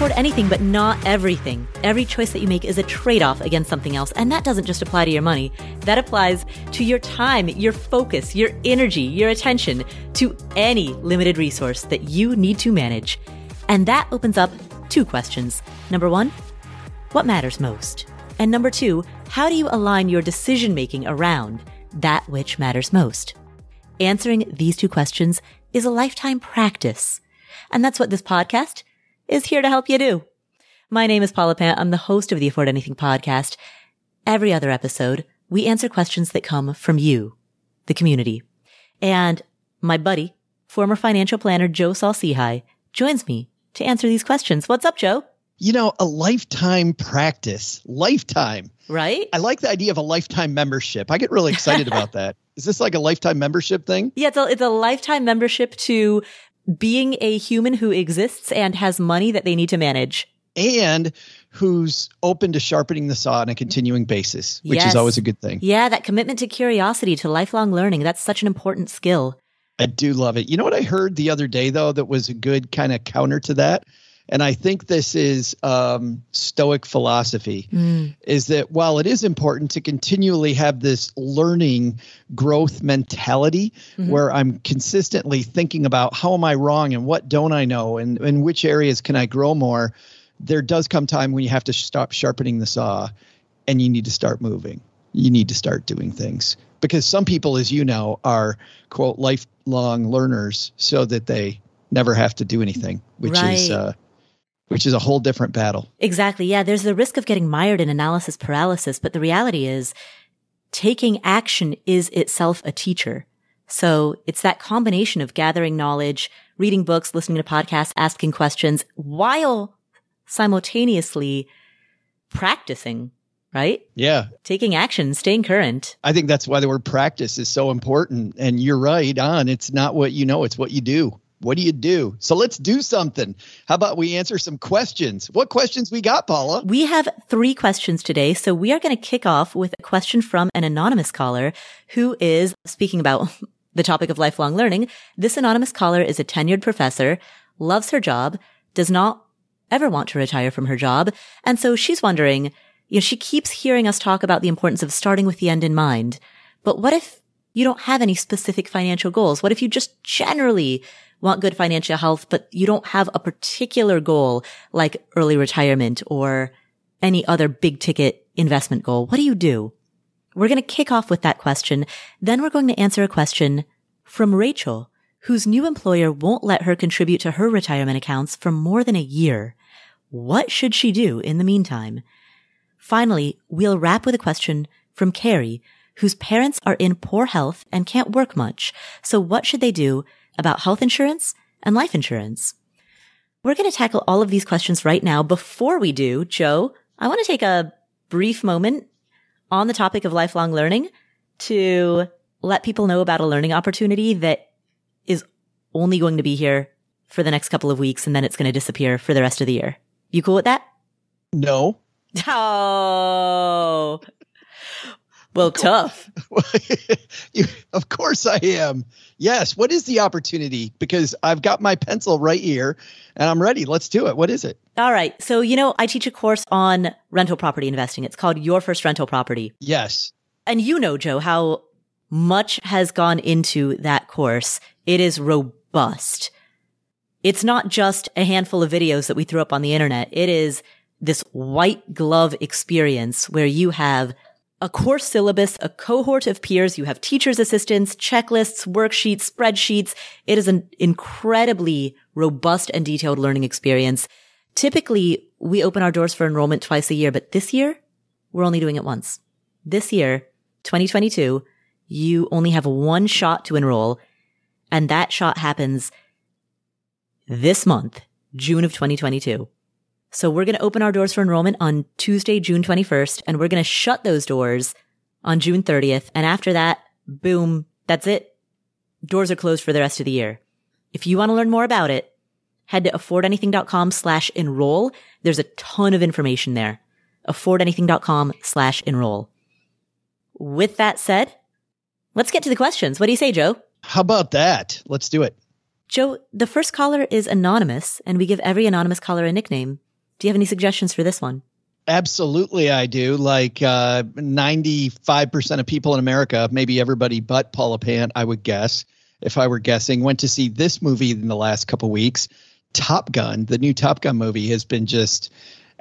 afford anything, but not everything. Every choice that you make is a trade off against something else. And that doesn't just apply to your money. That applies to your time, your focus, your energy, your attention, to any limited resource that you need to manage. And that opens up two questions. Number one, what matters most? And number two, how do you align your decision making around that which matters most? Answering these two questions is a lifetime practice. And that's what this podcast is here to help you do. My name is Paula Pant. I'm the host of the Afford Anything podcast. Every other episode, we answer questions that come from you, the community. And my buddy, former financial planner Joe Saul-Sehy, joins me to answer these questions. What's up, Joe? You know, a lifetime practice, lifetime. Right? I like the idea of a lifetime membership. I get really excited about that. Is this like a lifetime membership thing? Yeah, it's a, it's a lifetime membership to being a human who exists and has money that they need to manage. And who's open to sharpening the saw on a continuing basis, which Yes. is always a good thing. Yeah, that commitment to curiosity, to lifelong learning, that's such an important skill. I do love it. You know what I heard the other day, though, that was a good kind of counter to that? And I think this is um, Stoic philosophy is that while it is important to continually have this learning growth mentality where I'm consistently thinking about how am I wrong and what don't I know and in which areas can I grow more, there does come time when you have to stop sharpening the saw and you need to start moving. You need to start doing things. Because some people, as you know, are quote lifelong learners so that they never have to do anything, which is uh, which is a whole different battle. Exactly. Yeah. There's the risk of getting mired in analysis paralysis, but the reality is taking action is itself a teacher. So it's that combination of gathering knowledge, reading books, listening to podcasts, asking questions while simultaneously practicing, right? Yeah, Taking action, staying current. I think that's why the word practice is so important. And you're right on. It's not what you know, it's what you do. What do you do? So let's do something. How about we answer some questions? What questions we got, Paula? We have three questions today. So we are going to kick off with a question from an anonymous caller who is speaking about the topic of lifelong learning. This anonymous caller is a tenured professor, loves her job, does not ever want to retire from her job. And so she's wondering, you know, she keeps hearing us talk about the importance of starting with the end in mind. But what if you don't have any specific financial goals? What if you just generally want good financial health, but you don't have a particular goal like early retirement or any other big ticket investment goal? What do you do? We're going to kick off with that question. Then we're going to answer a question from Rachel, whose new employer won't let her contribute to her retirement accounts for more than a year. What should she do in the meantime? Finally, we'll wrap with a question from Carri, whose parents are in poor health and can't work much. So what should they do about health insurance and life insurance? We're going to tackle all of these questions right now. Before we do, Joe, I want to take a brief moment on the topic of lifelong learning to let people know about a learning opportunity that is only going to be here for the next couple of weeks and then it's going to disappear for the rest of the year. You cool with that? No. Oh. Well, tough. you, of course I am. Yes. What is the opportunity? Because I've got my pencil right here and I'm ready. Let's do it. What is it? All right. So, you know, I teach a course on rental property investing. It's called Your First Rental Property. Yes. And you know, Joe, how much has gone into that course. It is robust. It's not just a handful of videos that we threw up on the internet. It is this white glove experience where you have a course syllabus, a cohort of peers. You have teachers' assistants, checklists, worksheets, spreadsheets. It is an incredibly robust and detailed learning experience. Typically, we open our doors for enrollment twice a year, but this year, we're only doing it once. This year, 2022, you only have one shot to enroll, and that shot happens this month, June of 2022. So we're going to open our doors for enrollment on Tuesday, June 21st, and we're going to shut those doors on June 30th. And after that, boom, that's it. Doors are closed for the rest of the year. If you want to learn more about it, head to affordanything.com slash enroll. There's a ton of information there. affordanything.com slash enroll. With that said, let's get to the questions. What do you say, Joe? How about that? Let's do it. Joe, the first caller is anonymous, and we give every anonymous caller a nickname. Do you have any suggestions for this one? Absolutely, I do. Like uh, 95% of people in America, maybe everybody but Paula Pant, I would guess, if I were guessing, went to see this movie in the last couple weeks. Top Gun, the new Top Gun movie, has been just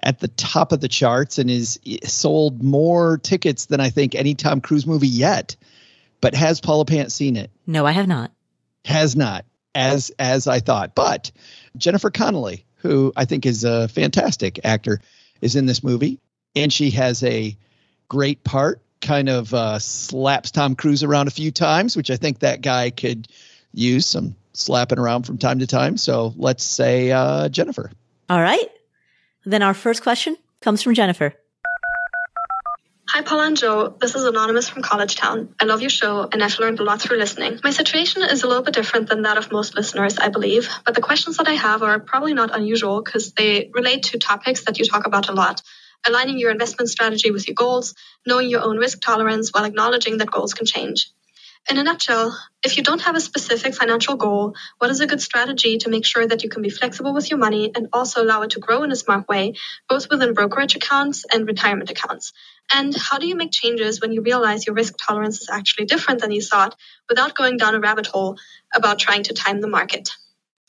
at the top of the charts and is sold more tickets than I think any Tom Cruise movie yet. But has Paula Pant seen it? No, I have not. Has not, as as I thought. But Jennifer Connelly, who I think is a fantastic actor, is in this movie, and she has a great part. Kind of uh, slaps Tom Cruise around a few times, which I think that guy could use some slapping around from time to time. So let's say uh, Jennifer. All right. Then our first question comes from Jennifer. Hi, Paul and Joe. This is Anonymous from College Town. I love your show and I've learned a lot through listening. My situation is a little bit different than that of most listeners, I believe, but the questions that I have are probably not unusual because they relate to topics that you talk about a lot. Aligning your investment strategy with your goals, knowing your own risk tolerance while acknowledging that goals can change. In a nutshell, if you don't have a specific financial goal, what is a good strategy to make sure that you can be flexible with your money and also allow it to grow in a smart way, both within brokerage accounts and retirement accounts? And how do you make changes when you realize your risk tolerance is actually different than you thought without going down a rabbit hole about trying to time the market?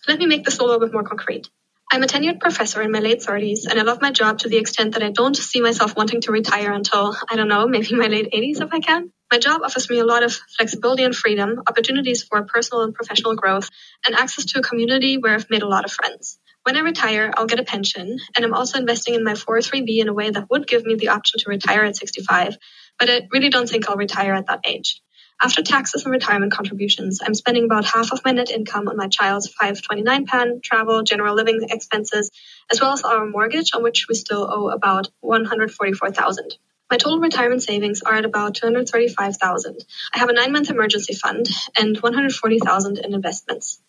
Let me make this a little bit more concrete. I'm a tenured professor in my late 30s, and I love my job to the extent that I don't see myself wanting to retire until, I don't know, maybe my late 80s if I can. My job offers me a lot of flexibility and freedom, opportunities for personal and professional growth, and access to a community where I've made a lot of friends. When I retire, I'll get a pension, and I'm also investing in my 403b in a way that would give me the option to retire at 65, but I really don't think I'll retire at that age. After taxes and retirement contributions, I'm spending about half of my net income on my child's 529 plan, travel, general living expenses, as well as our mortgage on which we still owe about 144,000. My total retirement savings are at about 235,000. I have a 9-month emergency fund and 140,000 in investments.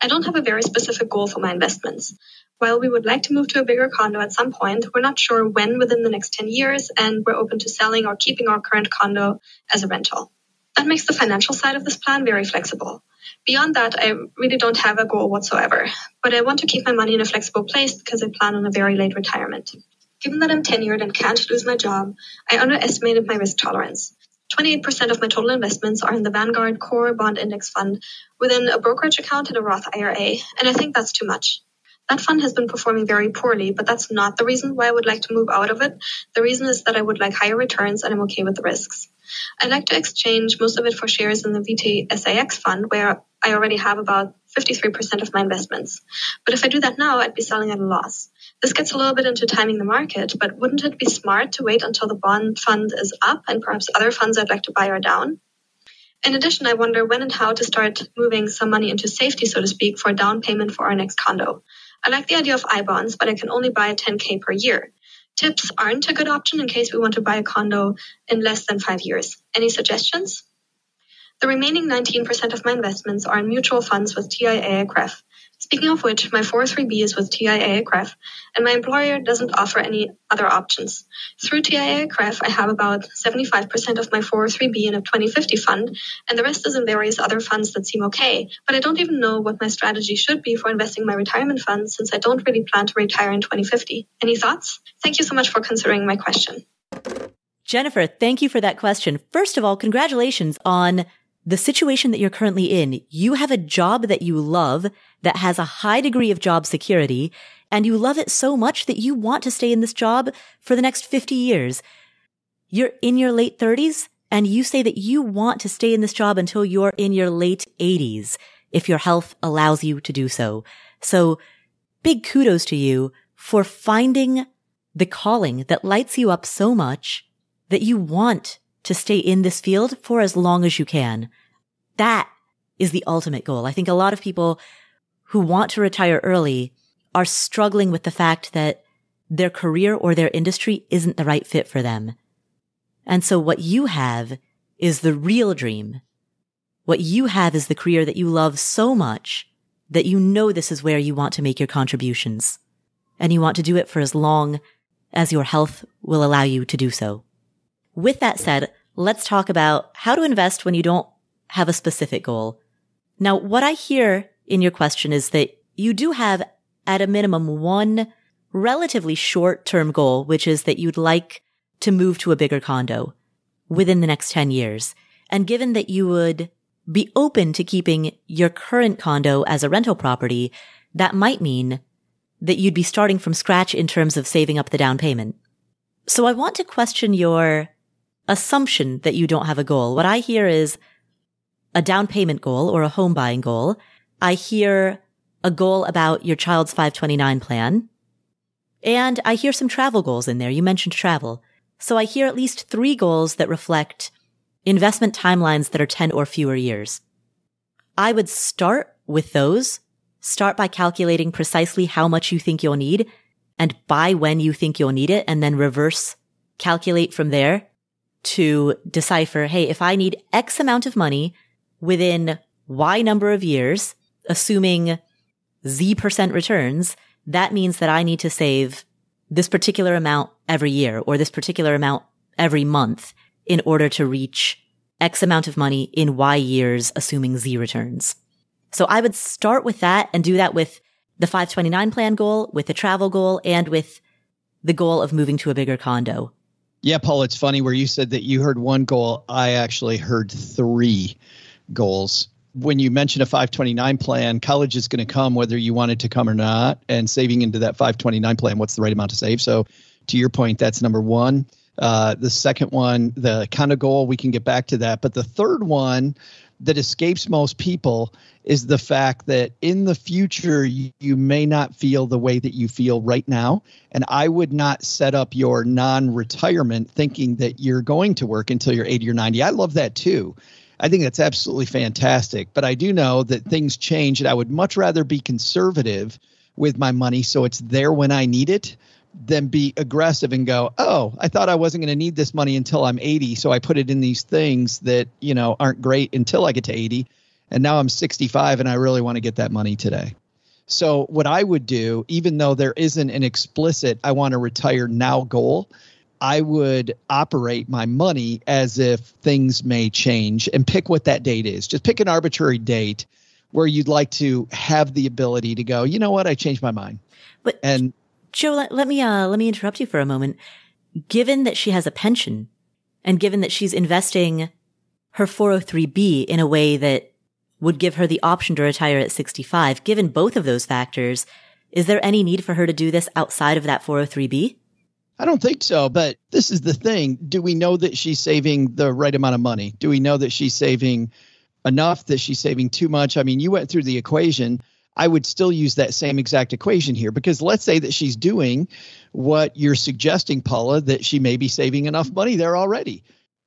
I don't have a very specific goal for my investments. While we would like to move to a bigger condo at some point, we're not sure when within the next 10 years and we're open to selling or keeping our current condo as a rental. That makes the financial side of this plan very flexible. Beyond that, I really don't have a goal whatsoever, but I want to keep my money in a flexible place because I plan on a very late retirement. Given that I'm tenured and can't lose my job, I underestimated my risk tolerance. 28% of my total investments are in the Vanguard Core Bond Index Fund within a brokerage account and a Roth IRA, and I think that's too much. That fund has been performing very poorly, but that's not the reason why I would like to move out of it. The reason is that I would like higher returns and I'm okay with the risks. I'd like to exchange most of it for shares in the VTSAX fund, where I already have about 53% of my investments. But if I do that now, I'd be selling at a loss. This gets a little bit into timing the market, but wouldn't it be smart to wait until the bond fund is up and perhaps other funds I'd like to buy are down? In addition, I wonder when and how to start moving some money into safety, so to speak, for a down payment for our next condo. I like the idea of I bonds, but I can only buy 10K per year. TIPS aren't a good option in case we want to buy a condo in less than five years. Any suggestions? The remaining 19% of my investments are in mutual funds with TIAA-CREF. Speaking of which, my 403b is with TIAA-CREF, and my employer doesn't offer any other options. Through TIAA-CREF, I have about 75% of my 403b in a 2050 fund, and the rest is in various other funds that seem okay. But I don't even know what my strategy should be for investing my retirement funds since I don't really plan to retire in 2050. Any thoughts? Thank you so much for considering my question. Jennifer, thank you for that question. First of all, congratulations on the situation that you're currently in, you have a job that you love that has a high degree of job security and you love it so much that you want to stay in this job for the next 50 years. You're in your late 30s and you say that you want to stay in this job until you're in your late 80s if your health allows you to do so. So big kudos to you for finding the calling that lights you up so much that you want to stay in this field for as long as you can. That is the ultimate goal. I think a lot of people who want to retire early are struggling with the fact that their career or their industry isn't the right fit for them. And so what you have is the real dream. What you have is the career that you love so much that you know this is where you want to make your contributions and you want to do it for as long as your health will allow you to do so. With that said, let's talk about how to invest when you don't have a specific goal. Now, what I hear in your question is that you do have at a minimum one relatively short term goal, which is that you'd like to move to a bigger condo within the next 10 years. And given that you would be open to keeping your current condo as a rental property, that might mean that you'd be starting from scratch in terms of saving up the down payment. So I want to question your assumption that you don't have a goal. What I hear is a down payment goal or a home buying goal. I hear a goal about your child's 529 plan. And I hear some travel goals in there. You mentioned travel. So I hear at least three goals that reflect investment timelines that are 10 or fewer years. I would start with those. Start by calculating precisely how much you think you'll need and buy when you think you'll need it and then reverse calculate from there to decipher, hey, if I need X amount of money within Y number of years, assuming Z percent returns, that means that I need to save this particular amount every year or this particular amount every month in order to reach X amount of money in Y years, assuming Z returns. So I would start with that and do that with the 529 plan goal, with the travel goal, and with the goal of moving to a bigger condo. Yeah, Paul, it's funny where you said that you heard one goal. I actually heard three goals. When you mention a 529 plan, college is going to come whether you want it to come or not. And saving into that 529 plan, what's the right amount to save? So, to your point, that's number one. Uh, the second one, the kind of goal, we can get back to that. But the third one that escapes most people is the fact that in the future, you, you may not feel the way that you feel right now. And I would not set up your non retirement thinking that you're going to work until you're 80 or 90. I love that too. I think that's absolutely fantastic. But I do know that things change, and I would much rather be conservative with my money so it's there when I need it than be aggressive and go, oh, I thought I wasn't going to need this money until I'm 80, so I put it in these things that you know aren't great until I get to 80, and now I'm 65 and I really want to get that money today. So what I would do, even though there isn't an explicit I want to retire now goal, I would operate my money as if things may change and pick what that date is. Just pick an arbitrary date where you'd like to have the ability to go, you know what, I changed my mind. But and Joe, let, let me uh, let me interrupt you for a moment. Given that she has a pension, and given that she's investing her 403b in a way that would give her the option to retire at 65, given both of those factors, is there any need for her to do this outside of that 403b? I don't think so, but this is the thing. Do we know that she's saving the right amount of money? Do we know that she's saving enough that she's saving too much? I mean, you went through the equation. I would still use that same exact equation here because let's say that she's doing what you're suggesting, Paula, that she may be saving enough money there already.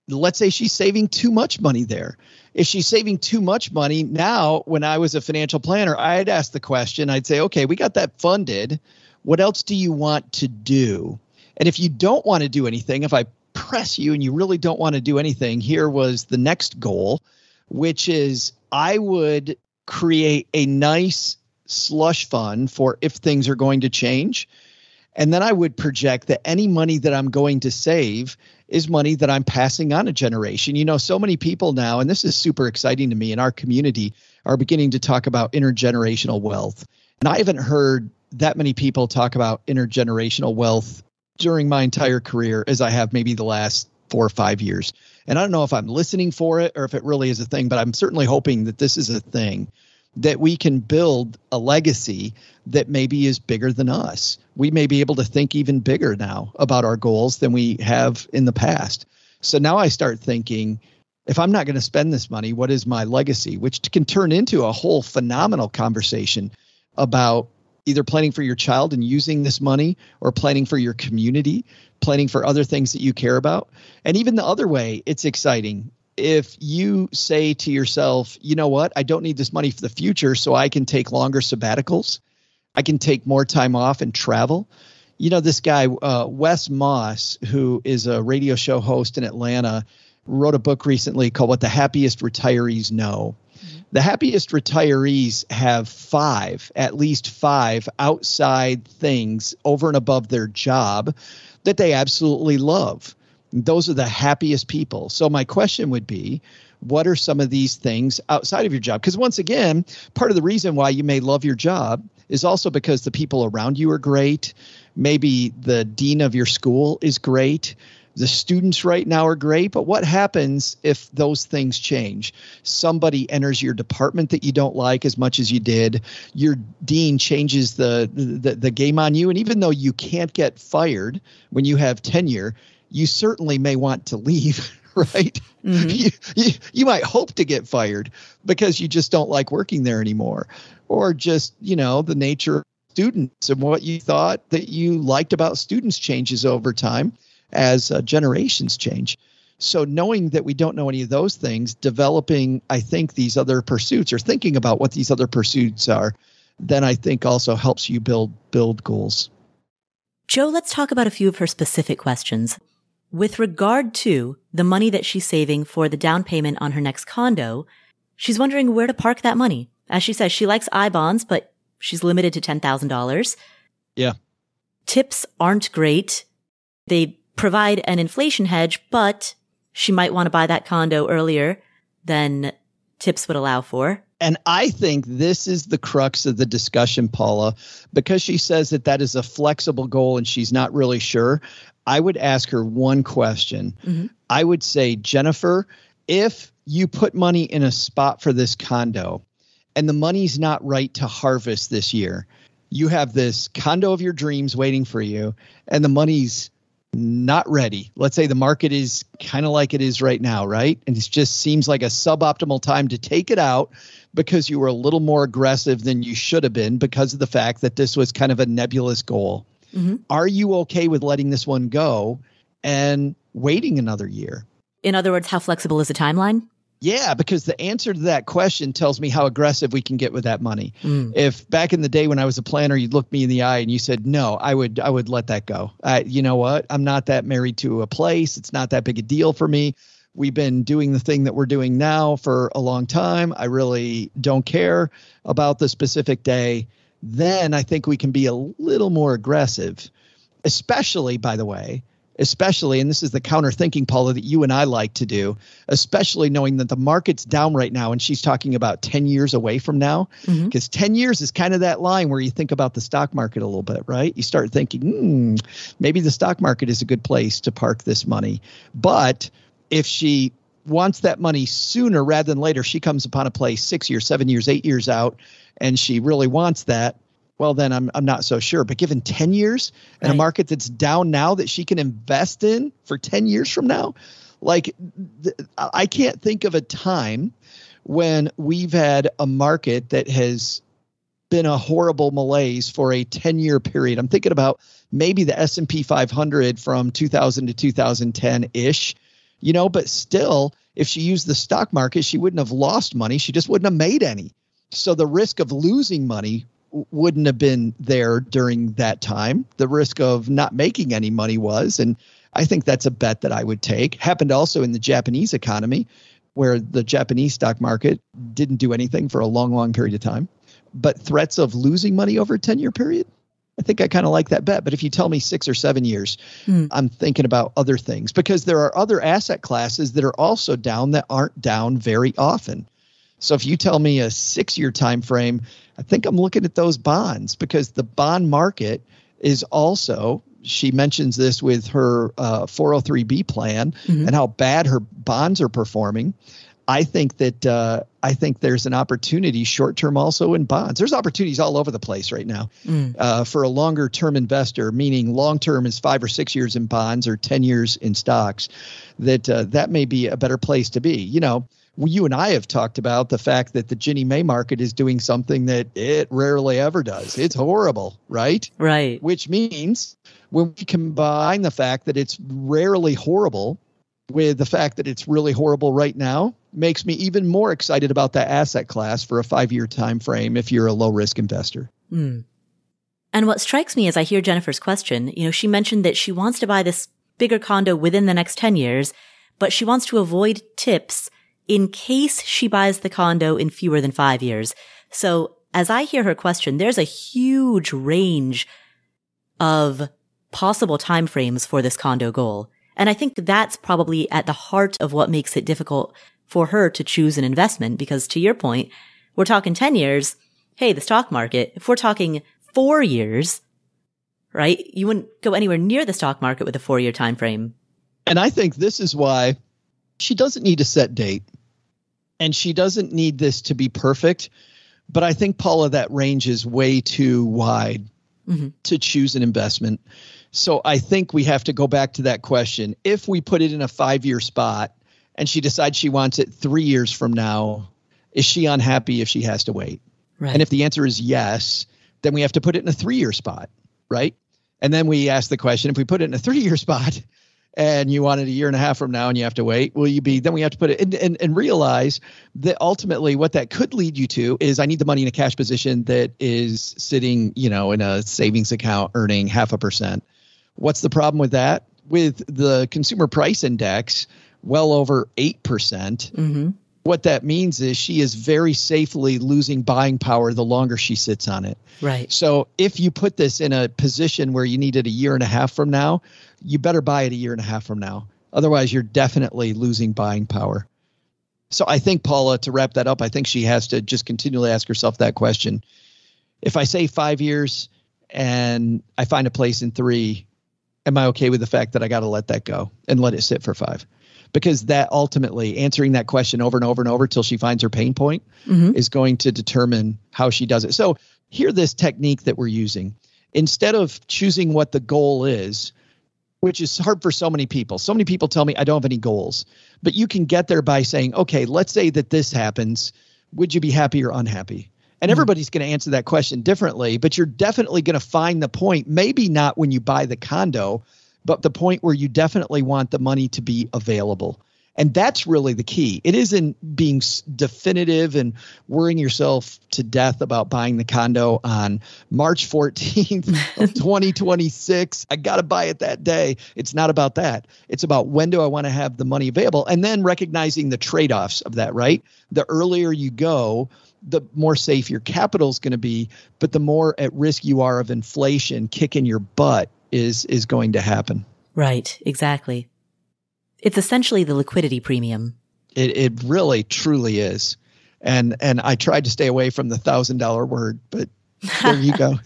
Let's say she's saving too much money there. If she's saving too much money now, when I was a financial planner, I'd ask the question I'd say, okay, we got that funded. What else do you want to do? And if you don't want to do anything, if I press you and you really don't want to do anything, here was the next goal, which is I would create a nice slush fund for if things are going to change. And then I would project that any money that I'm going to save is money that I'm passing on a generation. You know, so many people now, and this is super exciting to me in our community, are beginning to talk about intergenerational wealth. And I haven't heard that many people talk about intergenerational wealth during my entire career as I have maybe the last four or five years. And I don't know if I'm listening for it or if it really is a thing, but I'm certainly hoping that this is a thing that we can build a legacy that maybe is bigger than us. We may be able to think even bigger now about our goals than we have in the past. So now I start thinking if I'm not going to spend this money, what is my legacy? Which can turn into a whole phenomenal conversation about either planning for your child and using this money or planning for your community, planning for other things that you care about. And even the other way, it's exciting. If you say to yourself, you know what, I don't need this money for the future, so I can take longer sabbaticals, I can take more time off and travel. You know, this guy, uh, Wes Moss, who is a radio show host in Atlanta, wrote a book recently called What the Happiest Retirees Know. The happiest retirees have five, at least five outside things over and above their job that they absolutely love. Those are the happiest people. So, my question would be what are some of these things outside of your job? Because, once again, part of the reason why you may love your job is also because the people around you are great maybe the dean of your school is great the students right now are great, but what happens if those things change? Somebody enters your department that you don't like as much as you did. Your dean changes the the, the game on you, and even though you can't get fired when you have tenure, you certainly may want to leave. Right? Mm-hmm. You, you, you might hope to get fired because you just don't like working there anymore, or just you know the nature of students and what you thought that you liked about students changes over time as uh, generations change. So, knowing that we don't know any of those things, developing, I think, these other pursuits or thinking about what these other pursuits are, then I think also helps you build build goals. Joe, let's talk about a few of her specific questions. With regard to the money that she's saving for the down payment on her next condo, she's wondering where to park that money. As she says, she likes I bonds, but she's limited to $10,000. Yeah. TIPS aren't great. They provide an inflation hedge, but she might want to buy that condo earlier than TIPS would allow for. And I think this is the crux of the discussion, Paula, because she says that that is a flexible goal and she's not really sure. I would ask her one question. Mm-hmm. I would say, Jennifer, if you put money in a spot for this condo and the money's not right to harvest this year, you have this condo of your dreams waiting for you and the money's not ready. Let's say the market is kind of like it is right now, right? And it just seems like a suboptimal time to take it out because you were a little more aggressive than you should have been because of the fact that this was kind of a nebulous goal. Mm-hmm. Are you okay with letting this one go and waiting another year? In other words, how flexible is the timeline? Yeah, because the answer to that question tells me how aggressive we can get with that money. Mm. If back in the day when I was a planner, you'd look me in the eye and you said, "No, I would, I would let that go." I, you know what? I'm not that married to a place. It's not that big a deal for me. We've been doing the thing that we're doing now for a long time. I really don't care about the specific day. Then I think we can be a little more aggressive, especially, by the way, especially, and this is the counter thinking, Paula, that you and I like to do, especially knowing that the market's down right now. And she's talking about 10 years away from now, because mm-hmm. 10 years is kind of that line where you think about the stock market a little bit, right? You start thinking, hmm, maybe the stock market is a good place to park this money. But if she wants that money sooner rather than later, she comes upon a place six years, seven years, eight years out, and she really wants that well then I'm I'm not so sure. But given 10 years and right. a market that's down now that she can invest in for 10 years from now, like th- I can't think of a time when we've had a market that has been a horrible malaise for a 10 year period. I'm thinking about maybe the S&P 500 from 2000 to 2010 ish, you know, but still if she used the stock market, she wouldn't have lost money. She just wouldn't have made any. So the risk of losing money wouldn't have been there during that time. The risk of not making any money was, and I think that's a bet that I would take. Happened also in the Japanese economy, where the Japanese stock market didn't do anything for a long, long period of time. But threats of losing money over a 10 year period, I think I kind of like that bet. But if you tell me six or seven years, mm. I'm thinking about other things because there are other asset classes that are also down that aren't down very often. So if you tell me a six year time frame, I think I'm looking at those bonds because the bond market is also she mentions this with her uh, 403b plan mm-hmm. and how bad her bonds are performing. I think that uh, I think there's an opportunity short term also in bonds. There's opportunities all over the place right now mm. uh, for a longer term investor, meaning long term is five or six years in bonds or ten years in stocks. That uh, that may be a better place to be. You know, you and I have talked about the fact that the Ginnie Mae market is doing something that it rarely ever does. It's horrible, right? Right. Which means when we combine the fact that it's rarely horrible with the fact that it's really horrible right now, makes me even more excited about that asset class for a five-year time frame if you're a low risk investor. Mm. And what strikes me as I hear Jennifer's question, you know, she mentioned that she wants to buy this bigger condo within the next 10 years, but she wants to avoid TIPS in case she buys the condo in fewer than five years. So as I hear her question, there's a huge range of possible timeframes for this condo goal. And I think that's probably at the heart of what makes it difficult for her to choose an investment. Because to your point, we're talking 10 years. Hey, the stock market, if we're talking four years, right? You wouldn't go anywhere near the stock market with a four year time frame. And I think this is why she doesn't need a set date and she doesn't need this to be perfect. But I think, Paula, that range is way too wide mm-hmm. to choose an investment. So I think we have to go back to that question. If we put it in a five year spot and she decides she wants it three years from now, is she unhappy if she has to wait? Right. And if the answer is yes, then we have to put it in a three year spot, right? And then we ask the question if we put it in a three year spot and you want it a year and a half from now and you have to wait, will you be, then we have to put it in and, and realize that ultimately what that could lead you to is I need the money in a cash position that is sitting, you know, in a savings account earning half a percent. What's the problem with that? With the consumer price index, well over 8%. percent mm-hmm what that means is she is very safely losing buying power the longer she sits on it. Right. So if you put this in a position where you need it a year and a half from now, you better buy it a year and a half from now. Otherwise, you're definitely losing buying power. So I think Paula, to wrap that up, I think she has to just continually ask herself that question. If I say five years and I find a place in three, am I okay with the fact that I got to let that go and let it sit for five? Because that ultimately answering that question over and over and over till she finds her pain point mm-hmm. is going to determine how she does it. So here this technique that we're using. Instead of choosing what the goal is, which is hard for so many people. So many people tell me I don't have any goals. But you can get there by saying, okay, let's say that this happens. Would you be happy or unhappy? And mm-hmm. everybody's going to answer that question differently, but you're definitely going to find the point, maybe not when you buy the condo, but the point where you definitely want the money to be available. And that's really the key. It isn't being definitive and worrying yourself to death about buying the condo on March 14th of 2026. I got to buy it that day. It's not about that. It's about when do I want to have the money available and then recognizing the trade offs of that, right? The earlier you go, the more safe your capital is going to be, but the more at risk you are of inflation kicking your butt is is going to happen. Right, exactly. It's essentially the liquidity premium. It it really truly is. And and I tried to stay away from the thousand dollar word, but there you go.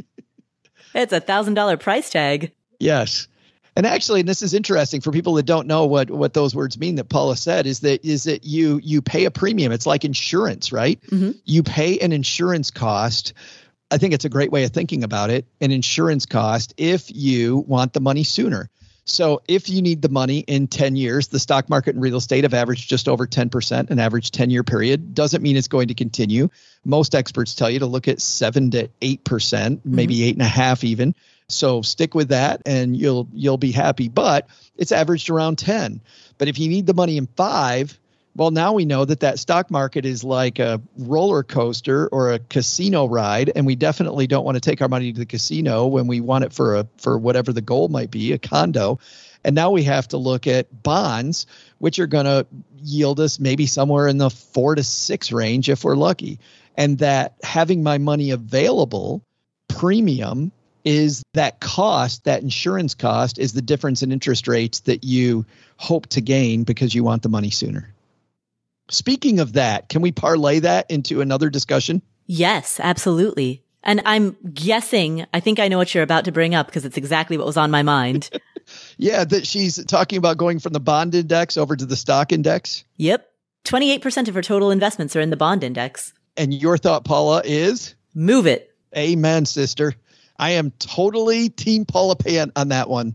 it's a thousand dollar price tag. Yes. And actually, and this is interesting for people that don't know what what those words mean that Paula said is that is that you you pay a premium. It's like insurance, right? Mm-hmm. You pay an insurance cost I think it's a great way of thinking about it an insurance cost if you want the money sooner. So if you need the money in 10 years, the stock market and real estate have averaged just over 10%, an average 10 year period. Doesn't mean it's going to continue. Most experts tell you to look at seven to 8%, mm-hmm. maybe eight and a half even. So stick with that and you'll you'll be happy. But it's averaged around 10. But if you need the money in five, well, now we know that that stock market is like a roller coaster or a casino ride, and we definitely don't want to take our money to the casino when we want it for a for whatever the goal might be, a condo. And now we have to look at bonds, which are going to yield us maybe somewhere in the four to six range if we're lucky. And that having my money available premium is that cost, that insurance cost, is the difference in interest rates that you hope to gain because you want the money sooner. Speaking of that, can we parlay that into another discussion? Yes, absolutely. And I'm guessing, I think I know what you're about to bring up because it's exactly what was on my mind. yeah, that she's talking about going from the bond index over to the stock index. Yep. 28% of her total investments are in the bond index. And your thought, Paula, is? Move it. Amen, sister. I am totally Team Paula Pant on that one.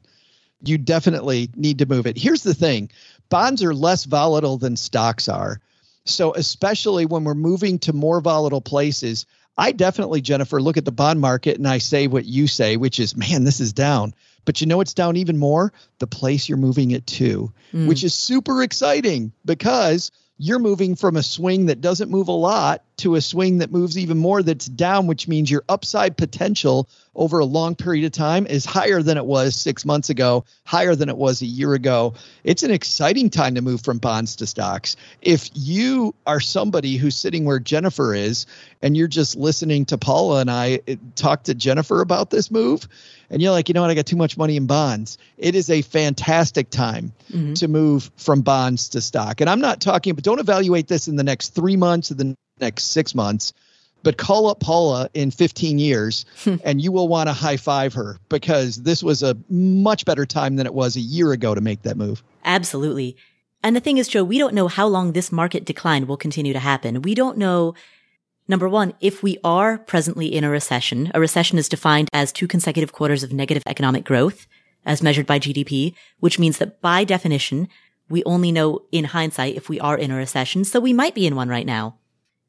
You definitely need to move it. Here's the thing bonds are less volatile than stocks are. So, especially when we're moving to more volatile places, I definitely, Jennifer, look at the bond market and I say what you say, which is, man, this is down. But you know it's down even more? The place you're moving it to, mm. which is super exciting because you're moving from a swing that doesn't move a lot to a swing that moves even more that's down, which means your upside potential over a long period of time is higher than it was six months ago, higher than it was a year ago. It's an exciting time to move from bonds to stocks. If you are somebody who's sitting where Jennifer is and you're just listening to Paula and I eh, talk to Jennifer about this move, and you're like, you know what, I got too much money in bonds. It is a fantastic time mm-hmm. to move from bonds to stock. And I'm not talking, but don't evaluate this in the next three months or the next six months. but call up Paula in 15 years hmm. and you will want to high five her because this was a much better time than it was a year ago to make that move. Absolutely. And the thing is, Joe, we don't know how long this market decline will continue to happen. We don't know, number one, if we are presently in a recession. A recession is defined as two consecutive quarters of negative economic growth as measured by GDP, which means that by definition, we only know in hindsight if we are in a recession. So we might be in one right now.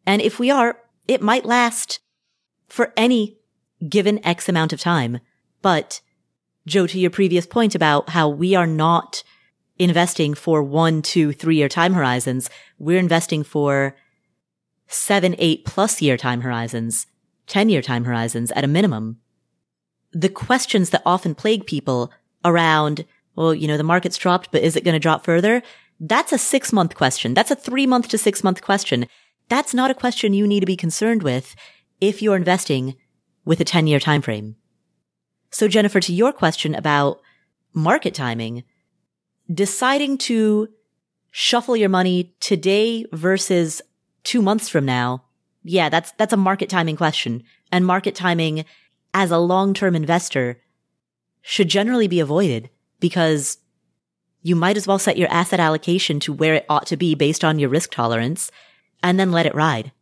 And if we are, it might last for any given X amount of time. But Joe, to your previous point about how we are not investing for one, two, three year time horizons. We're investing for seven, eight plus year time horizons, 10 year time horizons at a minimum. The questions that often plague people around, well, you know, the market's dropped, but is it going to drop further? That's a six month question. That's a three month to six month question. That's not a question you need to be concerned with if you're investing with a 10 year time frame. So Jennifer, to your question about market timing, deciding to shuffle your money today versus two months from now, yeah, that's, that's a market timing question. And market timing as a long-term investor should generally be avoided because you might as well set your asset allocation to where it ought to be based on your risk tolerance and then let it ride.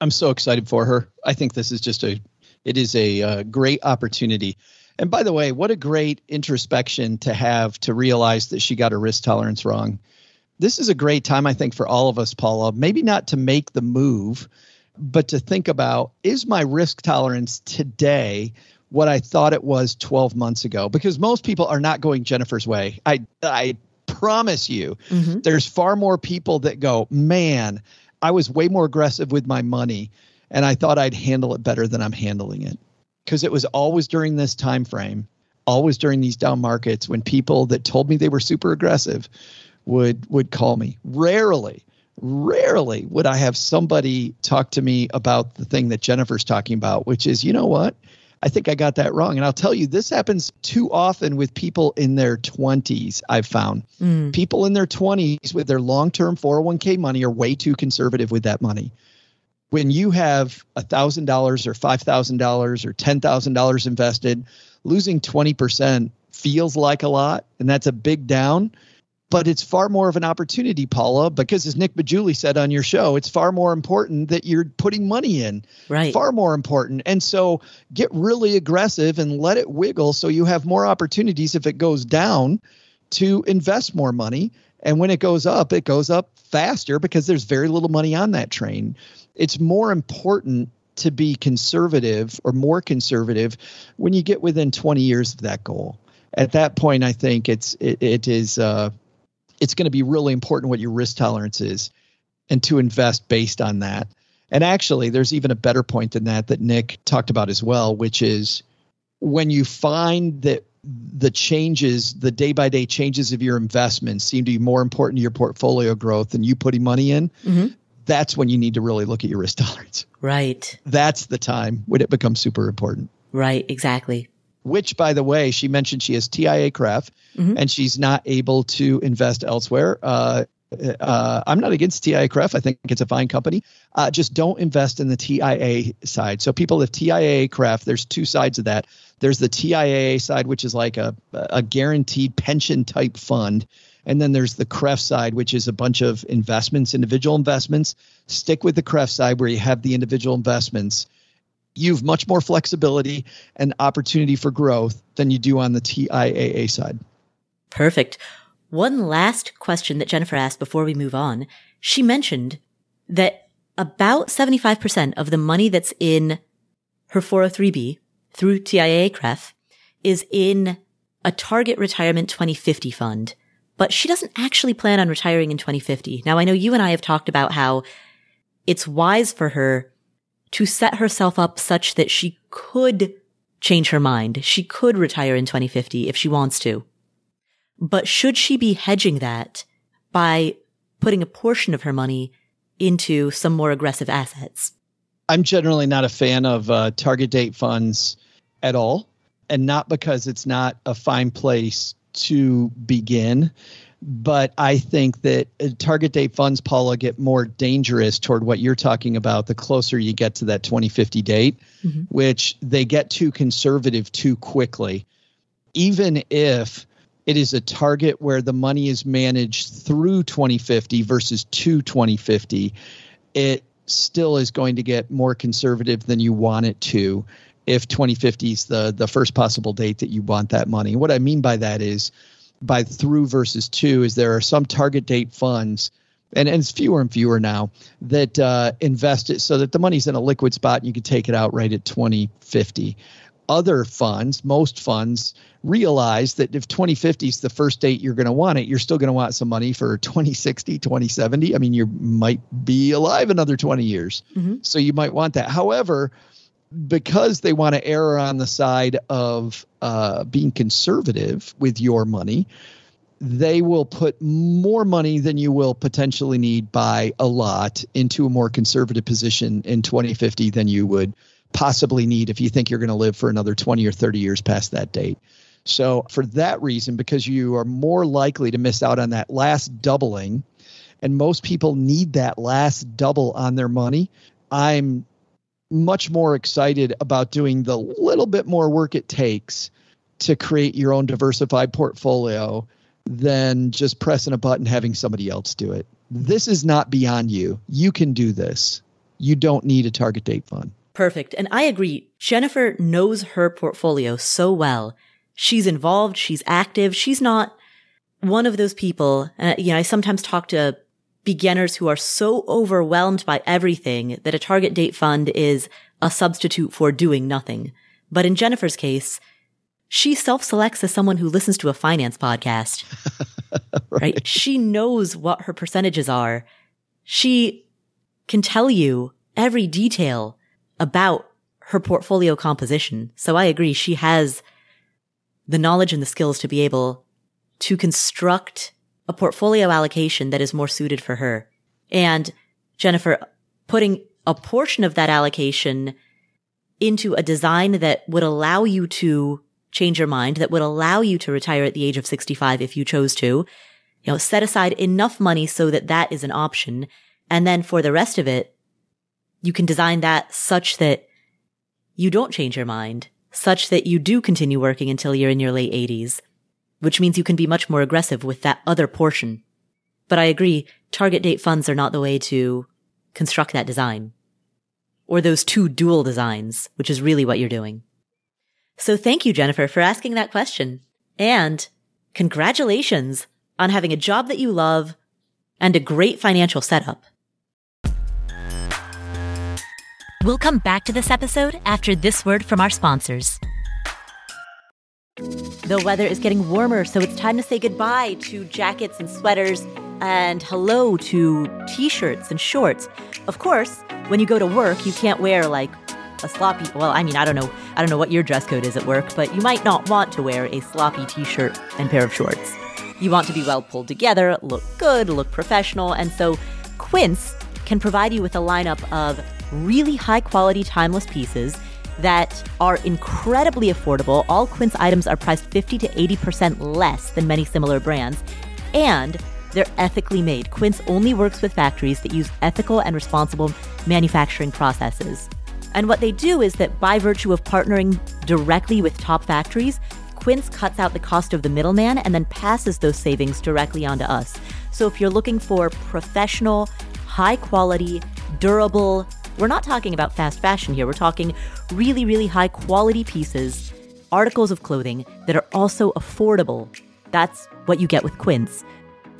I'm so excited for her. I think this is just a, it is a uh, great opportunity. And by the way, what a great introspection to have to realize that she got her risk tolerance wrong. This is a great time, I think, for all of us, Paula. Maybe not to make the move, but to think about is my risk tolerance today what I thought it was 12 months ago? Because most people are not going Jennifer's way. I, I promise you, mm-hmm. there's far more people that go, man, I was way more aggressive with my money and I thought I'd handle it better than I'm handling it because it was always during this time frame, always during these down markets when people that told me they were super aggressive would would call me. Rarely, rarely would I have somebody talk to me about the thing that Jennifer's talking about, which is, you know what? I think I got that wrong. And I'll tell you, this happens too often with people in their 20s, I've found. Mm. People in their 20s with their long term 401k money are way too conservative with that money when you have $1,000 or $5,000 or $10,000 invested, losing 20% feels like a lot, and that's a big down. But it's far more of an opportunity, Paula, because as Nick Maggiulli said on your show, it's far more important that you're putting money in. Right. Far more important. And so get really aggressive and let it wiggle so you have more opportunities if it goes down to invest more money. And when it goes up, it goes up faster because there's very little money on that train it's more important to be conservative or more conservative when you get within 20 years of that goal. At that point, I think it's it, it is uh, it's going to be really important what your risk tolerance is, and to invest based on that. And actually, there's even a better point than that that Nick talked about as well, which is when you find that the changes, the day by day changes of your investments seem to be more important to your portfolio growth than you putting money in, mm-hmm that's when you need to really look at your risk tolerance. Right. That's the time when it becomes super important. Right, exactly. Which, by the way, she mentioned she has TIAA-CREF mm-hmm. and she's not able to invest elsewhere. Uh, uh, I'm not against TIAA-CREF. I think it's a fine company. Uh, just don't invest in the TIAA side. So people have TIAA-CREF. There's two sides of that. There's the TIAA side, which is like a, a guaranteed pension type fund. And then there's the CREF side, which is a bunch of investments, individual investments. Stick with the CREF side where you have the individual investments. You've much more flexibility and opportunity for growth than you do on the TIAA side. Perfect. One last question that Jennifer asked before we move on. She mentioned that about 75% of the money that's in her 403b through TIAA CREF is in a target retirement 2050 fund but she doesn't actually plan on retiring in 2050. Now, I know you and I have talked about how it's wise for her to set herself up such that she could change her mind. She could retire in 2050 if she wants to. But should she be hedging that by putting a portion of her money into some more aggressive assets? I'm generally not a fan of uh, target date funds at all, and not because it's not a fine place to begin. But I think that uh, target date funds, Paula, get more dangerous toward what you're talking about the closer you get to that 2050 date, mm-hmm. which they get too conservative too quickly. Even if it is a target where the money is managed through 2050 versus to 2050, it still is going to get more conservative than you want it to if 2050 is the the first possible date that you want that money. What I mean by that is by through versus two is there are some target date funds and, and it's fewer and fewer now that uh, invest it so that the money's in a liquid spot and you can take it out right at 2050 other funds most funds realize that if 2050 is the first date you're going to want it you're still going to want some money for 2060 2070 i mean you might be alive another 20 years. Mm-hmm. so you might want that. However because they want to err on the side of uh, being conservative with your money, they will put more money than you will potentially need by a lot into a more conservative position in 2050 than you would possibly need if you think you're going to live for another 20 or 30 years past that date. So, for that reason, because you are more likely to miss out on that last doubling, and most people need that last double on their money, I'm much more excited about doing the little bit more work it takes to create your own diversified portfolio than just pressing a button having somebody else do it. This is not beyond you. You can do this. You don't need a target date fund. Perfect. And I agree. Jennifer knows her portfolio so well. She's involved. She's active. She's not one of those people. Uh, you know, I sometimes talk to beginners who are so overwhelmed by everything that a target date fund is a substitute for doing nothing. But in Jennifer's case, she self-selects as someone who listens to a finance podcast. right. right? She knows what her percentages are. She can tell you every detail about her portfolio composition. So I agree. She has the knowledge and the skills to be able to construct a portfolio allocation that is more suited for her. And Jennifer, putting a portion of that allocation into a design that would allow you to change your mind, that would allow you to retire at the age of 65 if you chose to, you know, set aside enough money so that that is an option. And then for the rest of it, you can design that such that you don't change your mind, such that you do continue working until you're in your late 80s which means you can be much more aggressive with that other portion. But I agree, target date funds are not the way to construct that design. Or those two dual designs, which is really what you're doing. So thank you, Jennifer, for asking that question. And congratulations on having a job that you love and a great financial setup. We'll come back to this episode after this word from our sponsors. The weather is getting warmer, so it's time to say goodbye to jackets and sweaters and hello to t shirts and shorts. Of course, when you go to work, you can't wear like a sloppy well i mean i don't know i don't know what your dress code is at work but you might not want to wear a sloppy t-shirt and pair of shorts you want to be well pulled together look good look professional and so quince can provide you with a lineup of really high quality timeless pieces that are incredibly affordable. All Quince items are priced 50 to 80% less than many similar brands, and they're ethically made. Quince only works with factories that use ethical and responsible manufacturing processes. And what they do is that by virtue of partnering directly with top factories, Quince cuts out the cost of the middleman and then passes those savings directly onto us. So if you're looking for professional, high quality, durable, we're not talking about fast fashion here. We're talking really, really high quality pieces, articles of clothing that are also affordable. That's what you get with Quince.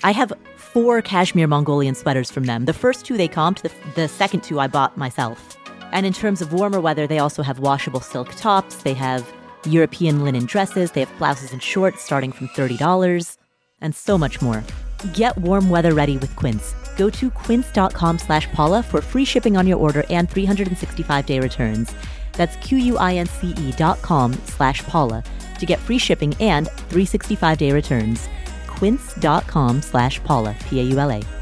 I have four cashmere Mongolian sweaters from them. The first two they comped, the, the second two I bought myself. And in terms of warmer weather, they also have washable silk tops. They have European linen dresses. They have blouses and shorts starting from $30 and so much more. Get warm weather ready with Quince. Go to quince.com slash Paula for free shipping on your order and 365 day returns. That's Q-U-I-N-C-E dot com slash Paula to get free shipping and 365 day returns. Quince.com slash Paula, P-A-U-L-A.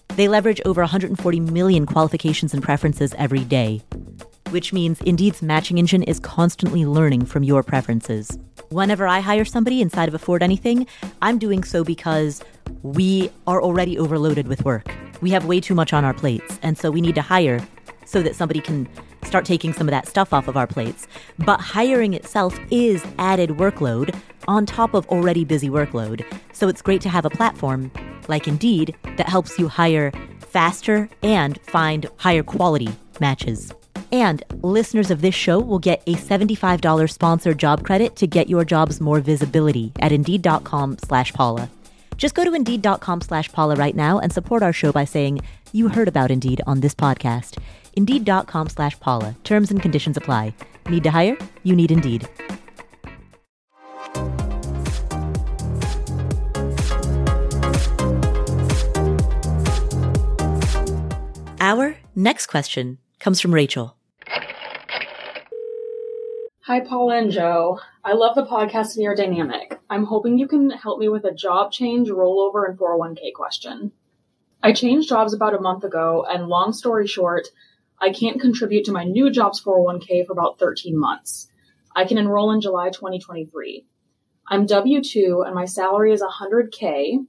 They leverage over 140 million qualifications and preferences every day, which means Indeed's matching engine is constantly learning from your preferences. Whenever I hire somebody inside of Afford Anything, I'm doing so because we are already overloaded with work. We have way too much on our plates, and so we need to hire so that somebody can start taking some of that stuff off of our plates. But hiring itself is added workload on top of already busy workload. So it's great to have a platform like Indeed that helps you hire faster and find higher quality matches. And listeners of this show will get a $75 sponsored job credit to get your jobs more visibility at Indeed.com slash Paula. Just go to Indeed.com slash Paula right now and support our show by saying you heard about Indeed on this podcast. Indeed.com slash Paula. Terms and conditions apply. Need to hire? You need Indeed. Our next question comes from Rachel. Hi, Paula and Joe. I love the podcast and your dynamic. I'm hoping you can help me with a job change, rollover, and 401k question. I changed jobs about a month ago, and long story short, I can't contribute to my new job's 401k for about 13 months. I can enroll in July 2023. I'm W 2 and my salary is 100k,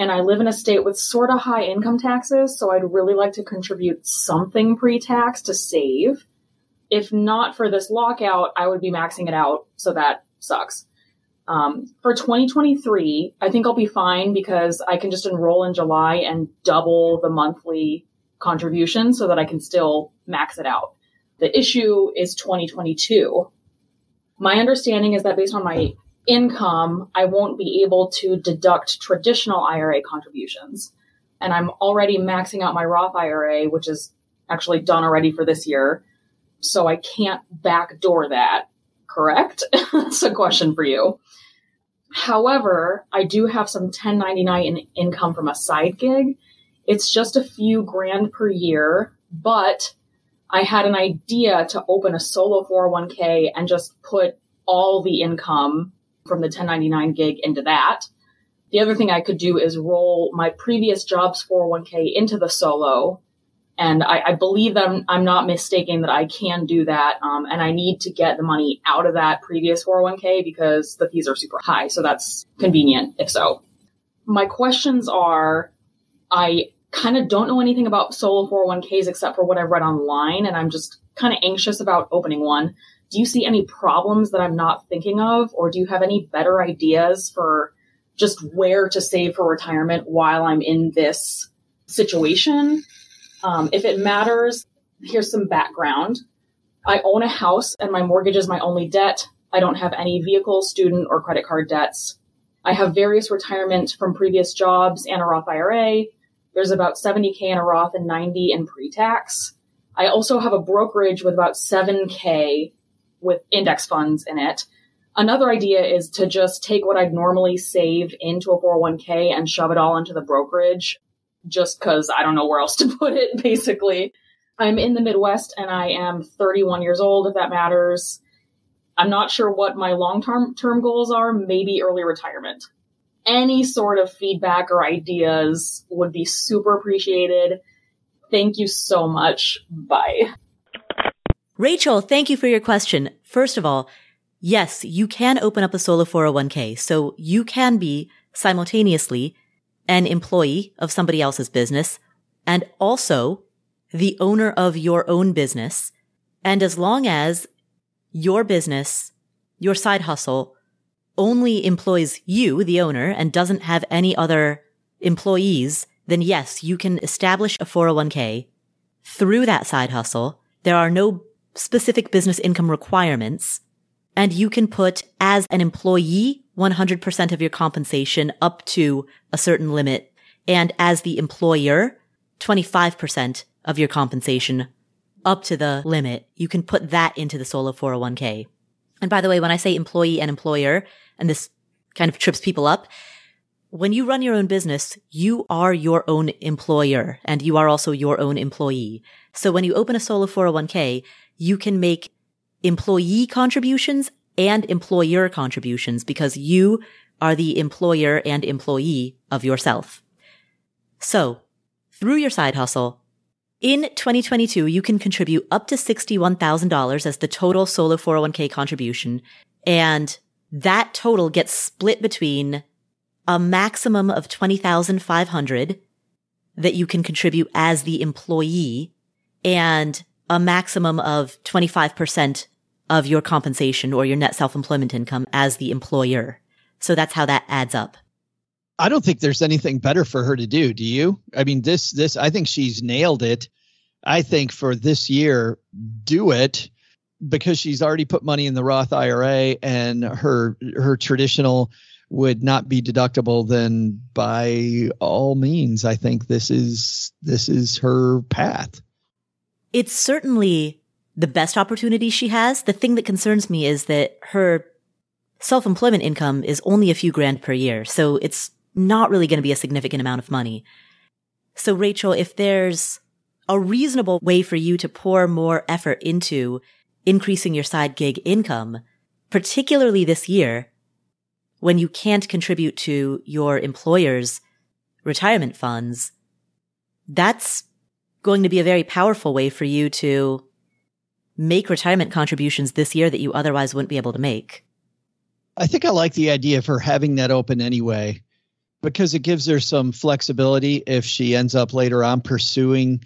and I live in a state with sort of high income taxes, so I'd really like to contribute something pre tax to save. If not for this lockout, I would be maxing it out, so that sucks. Um, for 2023, I think I'll be fine because I can just enroll in July and double the monthly contribution so that I can still max it out. The issue is 2022. My understanding is that based on my income, I won't be able to deduct traditional IRA contributions. And I'm already maxing out my Roth IRA, which is actually done already for this year. So I can't backdoor that, correct? That's a question for you. However, I do have some 1099 in income from a side gig. It's just a few grand per year, but I had an idea to open a solo 401k and just put all the income from the 1099 gig into that. The other thing I could do is roll my previous job's 401k into the solo. And I, I believe that I'm, I'm, not mistaken that I can do that. Um, and I need to get the money out of that previous 401k because the fees are super high. So that's convenient if so. My questions are, I kind of don't know anything about solo 401ks except for what I've read online. And I'm just kind of anxious about opening one do you see any problems that I'm not thinking of, or do you have any better ideas for just where to save for retirement while I'm in this situation? Um, if it matters, here's some background. I own a house and my mortgage is my only debt. I don't have any vehicle, student, or credit card debts. I have various retirement from previous jobs and a Roth IRA. There's about 70K in a Roth and 90 in pre-tax. I also have a brokerage with about 7K with index funds in it. Another idea is to just take what I'd normally save into a 401k and shove it all into the brokerage just because I don't know where else to put it, basically. I'm in the Midwest and I am 31 years old, if that matters. I'm not sure what my long term goals are, maybe early retirement. Any sort of feedback or ideas would be super appreciated. Thank you so much. Bye. Rachel, thank you for your question. First of all, yes, you can open up a solo 401k. So you can be simultaneously an employee of somebody else's business and also the owner of your own business. And as long as your business, your side hustle only employs you, the owner, and doesn't have any other employees, then yes, you can establish a 401k through that side hustle. There are no specific business income requirements. And you can put as an employee 100% of your compensation up to a certain limit. And as the employer, 25% of your compensation up to the limit, you can put that into the solo 401k. And by the way, when I say employee and employer, and this kind of trips people up, when you run your own business, you are your own employer and you are also your own employee. So when you open a solo 401k, you can make employee contributions and employer contributions because you are the employer and employee of yourself. So through your side hustle, in 2022, you can contribute up to $61,000 as the total solo 401k contribution. And that total gets split between a maximum of 20,500 that you can contribute as the employee and a maximum of 25% of your compensation or your net self-employment income as the employer. So that's how that adds up. I don't think there's anything better for her to do. Do you? I mean, this, this, I think she's nailed it. I think for this year, do it because she's already put money in the Roth IRA and her, her traditional would not be deductible. Then by all means, I think this is, this is her path. It's certainly the best opportunity she has. The thing that concerns me is that her self-employment income is only a few grand per year. So it's not really going to be a significant amount of money. So Rachel, if there's a reasonable way for you to pour more effort into increasing your side gig income, particularly this year, when you can't contribute to your employer's retirement funds, that's going to be a very powerful way for you to make retirement contributions this year that you otherwise wouldn't be able to make. I think I like the idea of her having that open anyway, because it gives her some flexibility if she ends up later on pursuing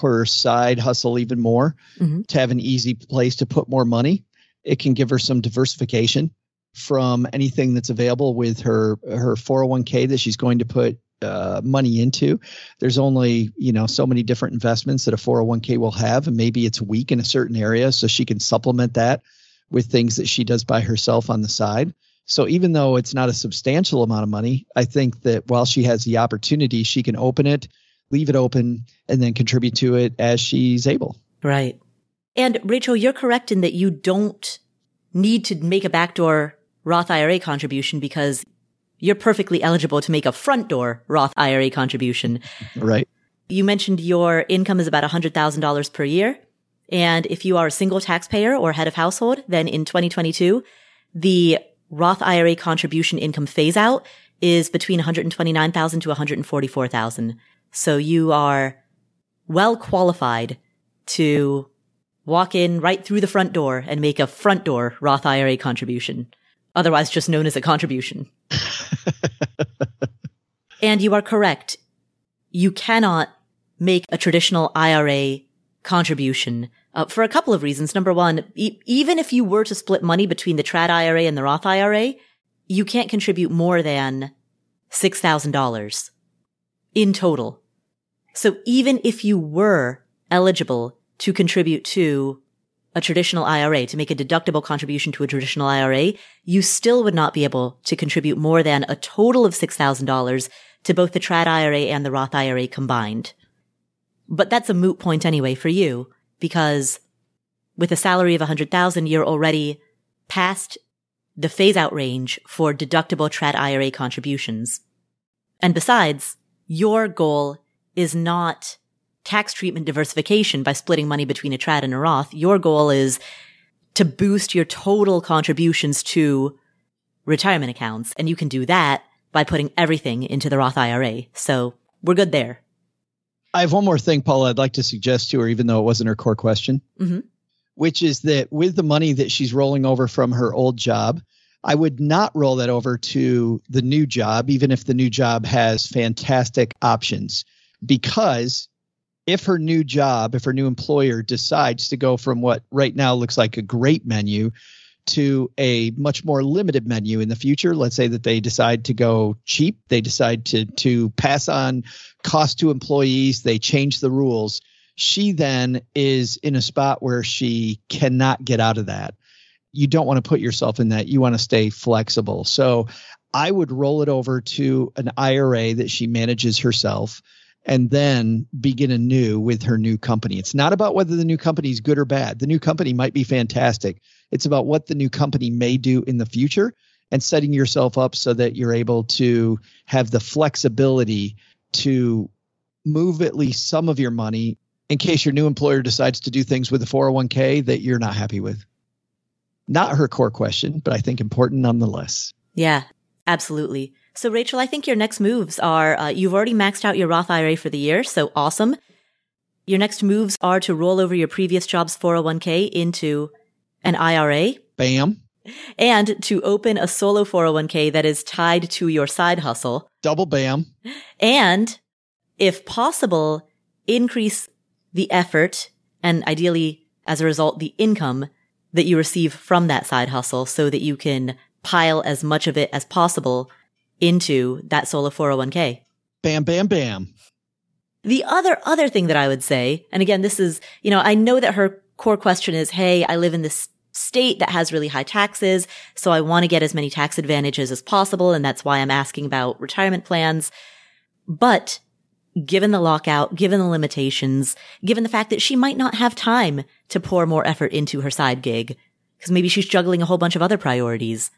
her side hustle even more mm-hmm. to have an easy place to put more money. It can give her some diversification from anything that's available with her her 401k that she's going to put uh, money into. There's only you know so many different investments that a 401k will have, and maybe it's weak in a certain area, so she can supplement that with things that she does by herself on the side. So even though it's not a substantial amount of money, I think that while she has the opportunity, she can open it, leave it open, and then contribute to it as she's able. Right. And Rachel, you're correct in that you don't need to make a backdoor Roth IRA contribution because you're perfectly eligible to make a front door Roth IRA contribution. Right. You mentioned your income is about $100,000 per year. And if you are a single taxpayer or head of household, then in 2022, the Roth IRA contribution income phase out is between 129,000 to 144,000. So you are well qualified to walk in right through the front door and make a front door Roth IRA contribution otherwise just known as a contribution. and you are correct. You cannot make a traditional IRA contribution uh, for a couple of reasons. Number one, e- even if you were to split money between the trad IRA and the Roth IRA, you can't contribute more than $6,000 in total. So even if you were eligible to contribute to a traditional IRA, to make a deductible contribution to a traditional IRA, you still would not be able to contribute more than a total of $6,000 to both the Trad IRA and the Roth IRA combined. But that's a moot point anyway for you because with a salary of 100,000, you're already past the phase out range for deductible Trad IRA contributions. And besides, your goal is not tax treatment diversification by splitting money between a trad and a Roth. Your goal is to boost your total contributions to retirement accounts. And you can do that by putting everything into the Roth IRA. So we're good there. I have one more thing, Paula, I'd like to suggest to her, even though it wasn't her core question, mm-hmm. which is that with the money that she's rolling over from her old job, I would not roll that over to the new job, even if the new job has fantastic options, because if her new job, if her new employer decides to go from what right now looks like a great menu to a much more limited menu in the future, let's say that they decide to go cheap, they decide to to pass on cost to employees, they change the rules. She then is in a spot where she cannot get out of that. You don't want to put yourself in that. You want to stay flexible. So I would roll it over to an IRA that she manages herself and then begin anew with her new company. It's not about whether the new company is good or bad. The new company might be fantastic. It's about what the new company may do in the future and setting yourself up so that you're able to have the flexibility to move at least some of your money in case your new employer decides to do things with the 401k that you're not happy with. Not her core question, but I think important nonetheless. Yeah, absolutely. So, Rachel, I think your next moves are uh, you've already maxed out your Roth IRA for the year. So awesome. Your next moves are to roll over your previous job's 401k into an IRA. Bam. And to open a solo 401k that is tied to your side hustle. Double bam. And if possible, increase the effort and ideally, as a result, the income that you receive from that side hustle so that you can pile as much of it as possible into that solo 401k. Bam, bam, bam. The other, other thing that I would say, and again, this is, you know, I know that her core question is, Hey, I live in this state that has really high taxes. So I want to get as many tax advantages as possible. And that's why I'm asking about retirement plans. But given the lockout, given the limitations, given the fact that she might not have time to pour more effort into her side gig, because maybe she's juggling a whole bunch of other priorities.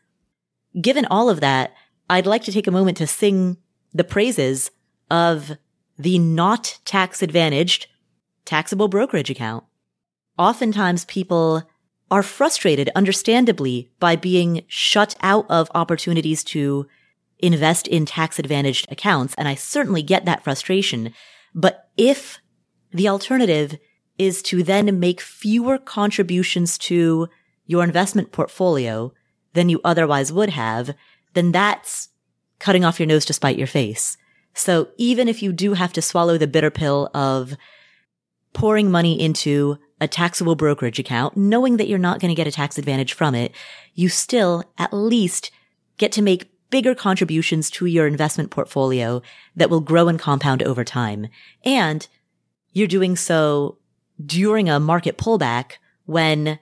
Given all of that, I'd like to take a moment to sing the praises of the not tax advantaged taxable brokerage account. Oftentimes people are frustrated, understandably, by being shut out of opportunities to invest in tax advantaged accounts. And I certainly get that frustration. But if the alternative is to then make fewer contributions to your investment portfolio than you otherwise would have, then that's cutting off your nose to spite your face. So even if you do have to swallow the bitter pill of pouring money into a taxable brokerage account, knowing that you're not going to get a tax advantage from it, you still at least get to make bigger contributions to your investment portfolio that will grow and compound over time. And you're doing so during a market pullback when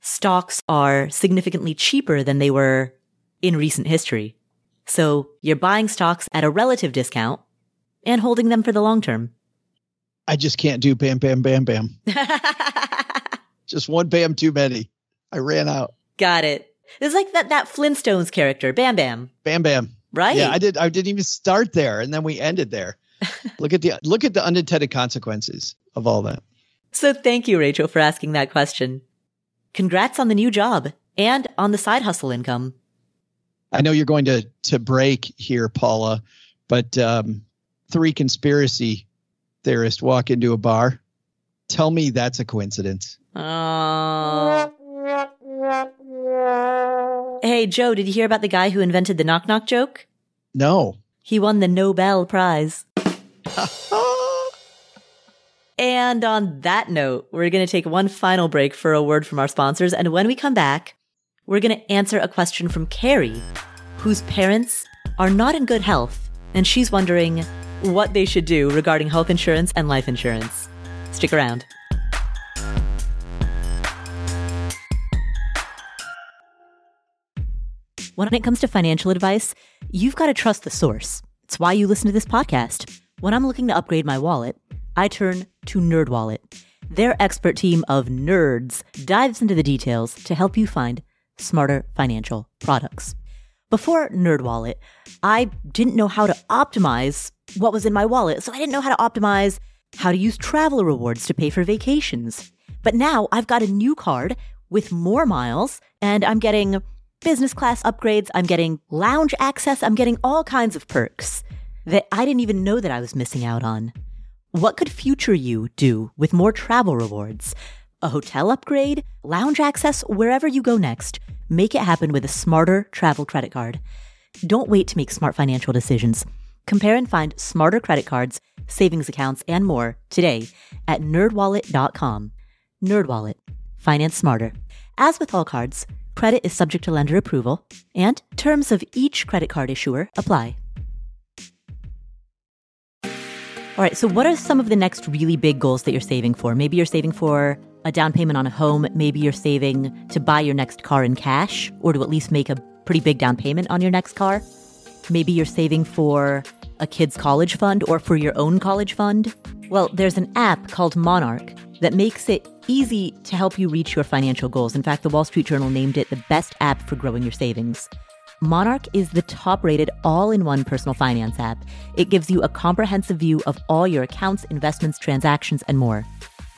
stocks are significantly cheaper than they were in recent history. So you're buying stocks at a relative discount and holding them for the long term. I just can't do bam, bam, bam, bam. just one bam too many. I ran out. Got it. It's like that that Flintstones character, Bam Bam. Bam Bam. Right. Yeah, I did. I didn't even start there, and then we ended there. look at the look at the unintended consequences of all that. So thank you, Rachel, for asking that question. Congrats on the new job and on the side hustle income. I know you're going to to break here, Paula, but um, three conspiracy theorists walk into a bar. Tell me that's a coincidence. Oh. Hey, Joe, did you hear about the guy who invented the knock knock joke? No. He won the Nobel Prize. and on that note, we're going to take one final break for a word from our sponsors. And when we come back, we're going to answer a question from Carri, whose parents are not in good health. And she's wondering what they should do regarding health insurance and life insurance. Stick around. When it comes to financial advice, you've got to trust the source. It's why you listen to this podcast. When I'm looking to upgrade my wallet, I turn to NerdWallet. Their expert team of nerds dives into the details to help you find smarter financial products. Before NerdWallet, I didn't know how to optimize what was in my wallet, so I didn't know how to optimize how to use travel rewards to pay for vacations. But now I've got a new card with more miles, and I'm getting business class upgrades. I'm getting lounge access. I'm getting all kinds of perks that I didn't even know that I was missing out on. What could future you do with more travel rewards? A hotel upgrade, lounge access, wherever you go next. Make it happen with a smarter travel credit card. Don't wait to make smart financial decisions. Compare and find smarter credit cards, savings accounts, and more today at nerdwallet.com. Nerdwallet. Finance smarter. As with all cards, Credit is subject to lender approval, and terms of each credit card issuer apply. All right, so what are some of the next really big goals that you're saving for? Maybe you're saving for a down payment on a home. Maybe you're saving to buy your next car in cash or to at least make a pretty big down payment on your next car. Maybe you're saving for a kid's college fund or for your own college fund? Well, there's an app called Monarch that makes it easy to help you reach your financial goals. In fact, the Wall Street Journal named it the best app for growing your savings. Monarch is the top rated all in one personal finance app. It gives you a comprehensive view of all your accounts, investments, transactions, and more.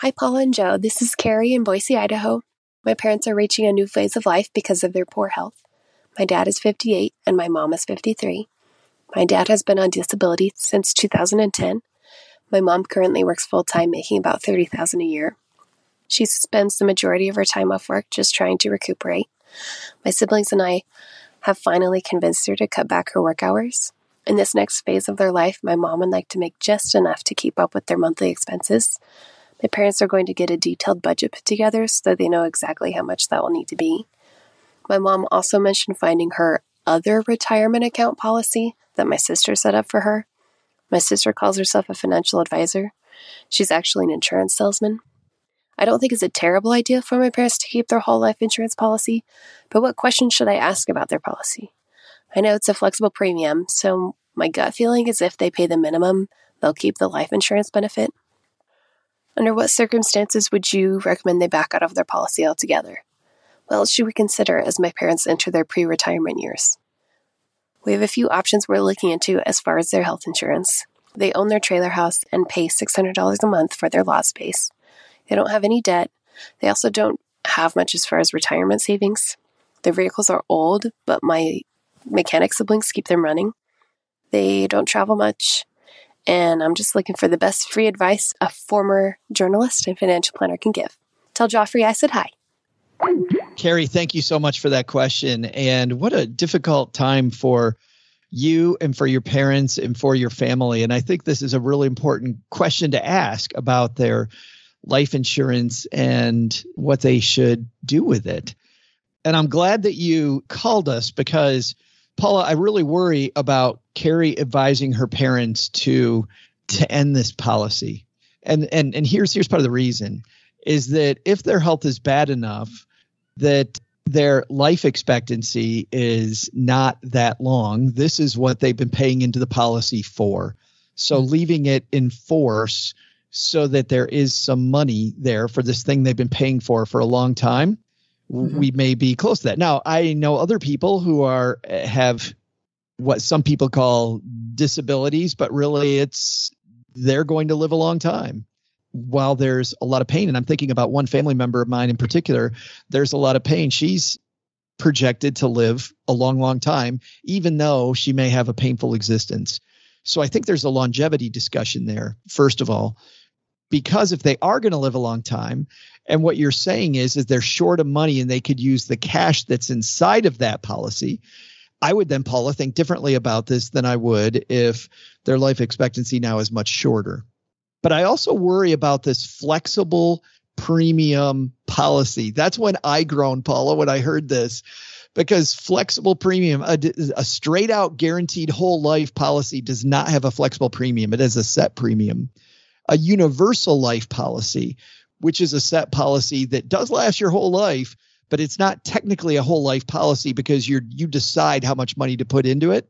Hi, Paula and Joe. This is Carri in Boise, Idaho. My parents are reaching a new phase of life because of their poor health. My dad is 58 and my mom is 53. My dad has been on disability since 2010 my mom currently works full time, making about 30000 a year. She spends the majority of her time off work just trying to recuperate. My siblings and I have finally convinced her to cut back her work hours. In this next phase of their life, my mom would like to make just enough to keep up with their monthly expenses. My parents are going to get a detailed budget put together so they know exactly how much that will need to be. My mom also mentioned finding her other retirement account policy that my sister set up for her. My sister calls herself a financial advisor. She's actually an insurance salesman. I don't think it's a terrible idea for my parents to keep their whole life insurance policy, but what questions should I ask about their policy? I know it's a flexible premium, so my gut feeling is if they pay the minimum, they'll keep the life insurance benefit. Under what circumstances would you recommend they back out of their policy altogether? Well, should we consider as my parents enter their pre retirement years? We have a few options we're looking into as far as their health insurance. They own their trailer house and pay $600 a month for their lot space. They don't have any debt. They also don't have much as far as retirement savings. Their vehicles are old, but my mechanic siblings keep them running. They don't travel much. And I'm just looking for the best free advice a former journalist and financial planner can give. Tell Joffrey I said hi. Carri, thank you so much for that question. And what a difficult time for you and for your parents and for your family. And I think this is a really important question to ask about their life insurance and what they should do with it. And I'm glad that you called us because, Paula, I really worry about Carri advising her parents to to end this policy. And and and here's here's part of the reason is that if their health is bad enough that their life expectancy is not that long. This is what they've been paying into the policy for. So mm-hmm. leaving it in force so that there is some money there for this thing they've been paying for for a long time, mm-hmm. we may be close to that. Now, I know other people who are have what some people call disabilities, but really it's they're going to live a long time while there's a lot of pain, and I'm thinking about one family member of mine in particular, there's a lot of pain. She's projected to live a long, long time, even though she may have a painful existence. So I think there's a longevity discussion there, first of all, because if they are going to live a long time, and what you're saying is, is they're short of money and they could use the cash that's inside of that policy. I would then, Paula, think differently about this than I would if their life expectancy now is much shorter. But I also worry about this flexible premium policy. That's when I groaned, Paula, when I heard this, because flexible premium, a, a, straight out guaranteed whole life policy does not have a flexible premium. It has a set premium. A universal life policy, which is a set policy that does last your whole life, but it's not technically a whole life policy because you're you decide how much money to put into it.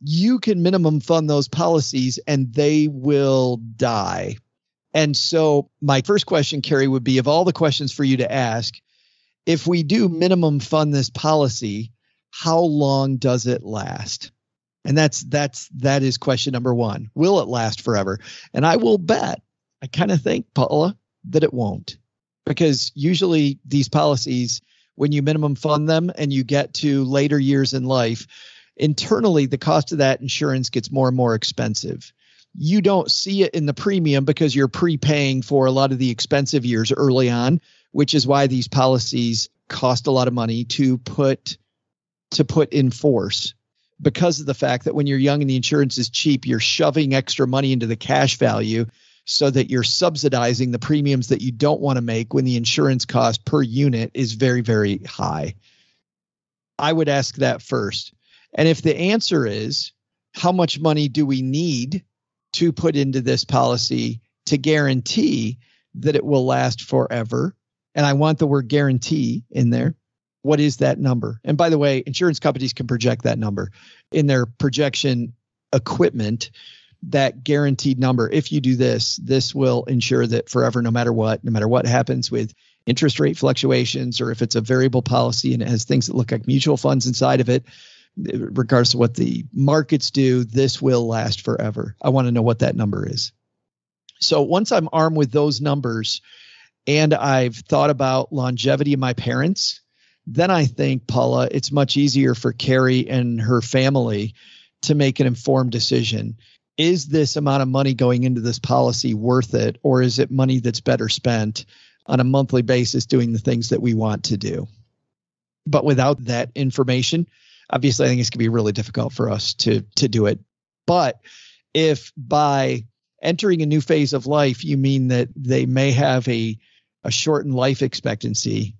You can minimum fund those policies and they will die. And so my first question, Carri, would be of all the questions for you to ask, if we do minimum fund this policy, how long does it last? And that's that's that is question number one. Will it last forever? And I will bet, I kind of think, Paula, that it won't. Because usually these policies, when you minimum fund them and you get to later years in life, internally the cost of that insurance gets more and more expensive. You don't see it in the premium because you're prepaying for a lot of the expensive years early on, which is why these policies cost a lot of money to put to put in force because of the fact that when you're young and the insurance is cheap, you're shoving extra money into the cash value so that you're subsidizing the premiums that you don't want to make when the insurance cost per unit is very, very high. I would ask that first. And if the answer is, how much money do we need to put into this policy to guarantee that it will last forever? And I want the word guarantee in there what is that number? And by the way, insurance companies can project that number in their projection equipment. That guaranteed number, if you do this, this will ensure that forever, no matter what, no matter what happens with interest rate fluctuations, or if it's a variable policy and it has things that look like mutual funds inside of it, regardless of what the markets do, this will last forever. I want to know what that number is. So once I'm armed with those numbers and I've thought about longevity of my parents, then I think, Paula, it's much easier for Carri and her family to make an informed decision. Is this amount of money going into this policy worth it, or is it money that's better spent on a monthly basis doing the things that we want to do? But without that information, obviously, I think it's going to be really difficult for us to to do it. But if by entering a new phase of life, you mean that they may have a a shortened life expectancy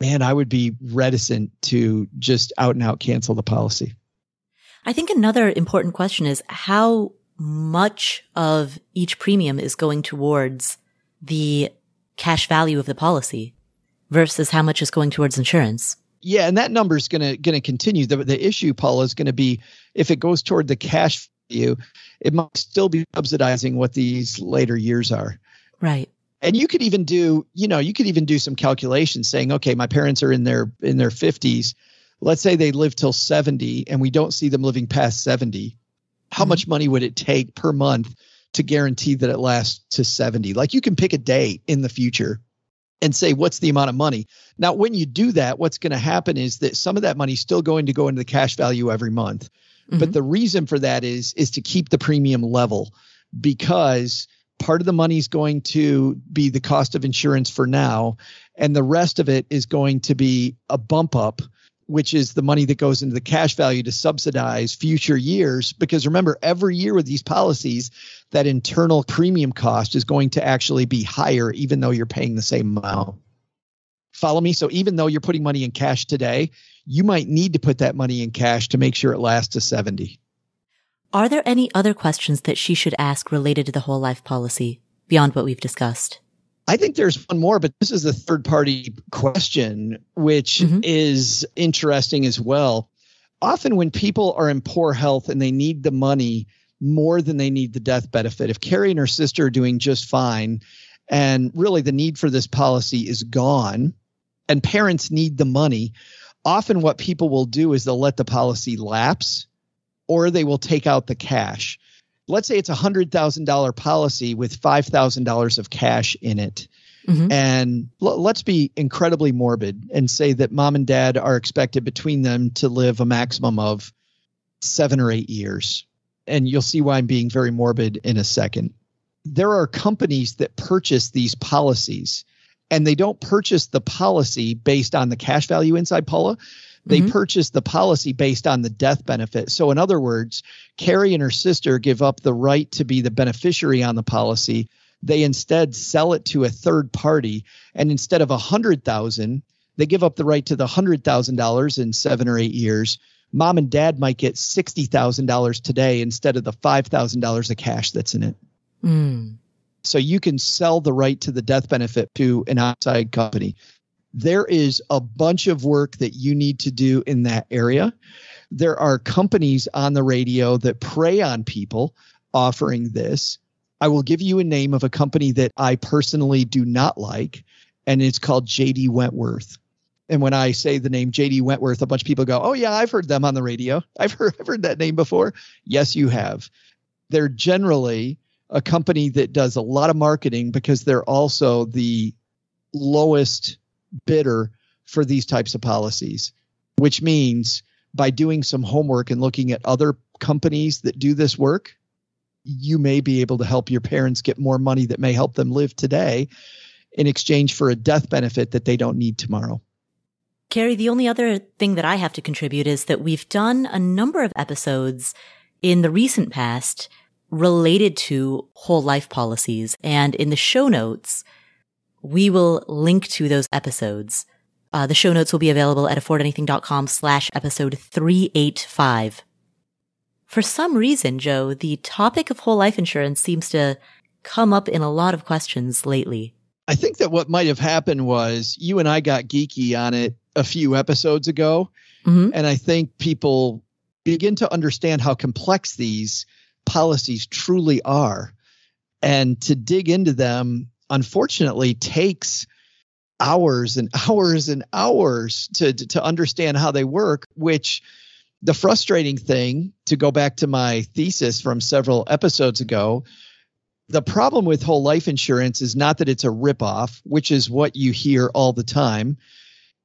man, I would be reticent to just out and out cancel the policy. I think another important question is how much of each premium is going towards the cash value of the policy versus how much is going towards insurance. Yeah, and that number is going to going to continue. The the issue, Paula, is going to be if it goes toward the cash value, it might still be subsidizing what these later years are. Right and you could even do you know you could even do some calculations saying okay my parents are in their in their 50s let's say they live till 70 and we don't see them living past 70 how mm-hmm. much money would it take per month to guarantee that it lasts to 70 like you can pick a day in the future and say what's the amount of money? Now when you do that what's going to happen is that some of that money is still going to go into the cash value every month. Mm-hmm. but the reason for that is is to keep the premium level because part of the money is going to be the cost of insurance for now and the rest of it is going to be a bump up which is the money that goes into the cash value to subsidize future years. Because remember every year with these policies that internal premium cost is going to actually be higher even though you're paying the same amount. Follow me? So even though you're putting money in cash today you might need to put that money in cash to make sure it lasts to 70 are there any other questions that she should ask related to the whole life policy beyond what we've discussed? I think there's one more, but this is a third party question, which mm-hmm. is interesting as well. Often, when people are in poor health and they need the money more than they need the death benefit, if Carri and her sister are doing just fine, and really the need for this policy is gone, and parents need the money, often what people will do is they'll let the policy lapse or they will take out the cash. Let's say it's a hundred thousand dollar policy with five thousand dollars of cash in it. Mm-hmm. And l- let's be incredibly morbid and say that mom and dad are expected between them to live a maximum of seven or eight years. And you'll see why I'm being very morbid in a second. There are companies that purchase these policies and they don't purchase the policy based on the cash value inside Paula. They mm-hmm. purchase the policy based on the death benefit. So, in other words, Carri and her sister give up the right to be the beneficiary on the policy. They instead sell it to a third party, and instead of a hundred thousand, they give up the right to the hundred thousand dollars in seven or eight years. Mom and dad might get sixty thousand dollars today instead of the five thousand dollars of cash that's in it. Mm. So you can sell the right to the death benefit to an outside company. There is a bunch of work that you need to do in that area. There are companies on the radio that prey on people offering this. I will give you a name of a company that I personally do not like, and it's called JG Wentworth. And when I say the name JG Wentworth, a bunch of people go, "Oh yeah, I've heard them on the radio. I've heard I've heard that name before." Yes, you have. They're generally a company that does a lot of marketing because they're also the lowest bidder for these types of policies, which means by doing some homework and looking at other companies that do this work, you may be able to help your parents get more money that may help them live today in exchange for a death benefit that they don't need tomorrow. Carri, the only other thing that I have to contribute is that we've done a number of episodes in the recent past related to whole life policies. And in the show notes, we will link to those episodes. Uh, the show notes will be available at affordanything.com slash episode 385. For some reason, Joe, the topic of whole life insurance seems to come up in a lot of questions lately. I think that what might have happened was you and I got geeky on it a few episodes ago. Mm-hmm. And I think people begin to understand how complex these policies truly are. And to dig into them, unfortunately, takes hours and hours and hours to, to, understand how they work, which the frustrating thing, to go back to my thesis from several episodes ago, the problem with whole life insurance is not that it's a ripoff, which is what you hear all the time.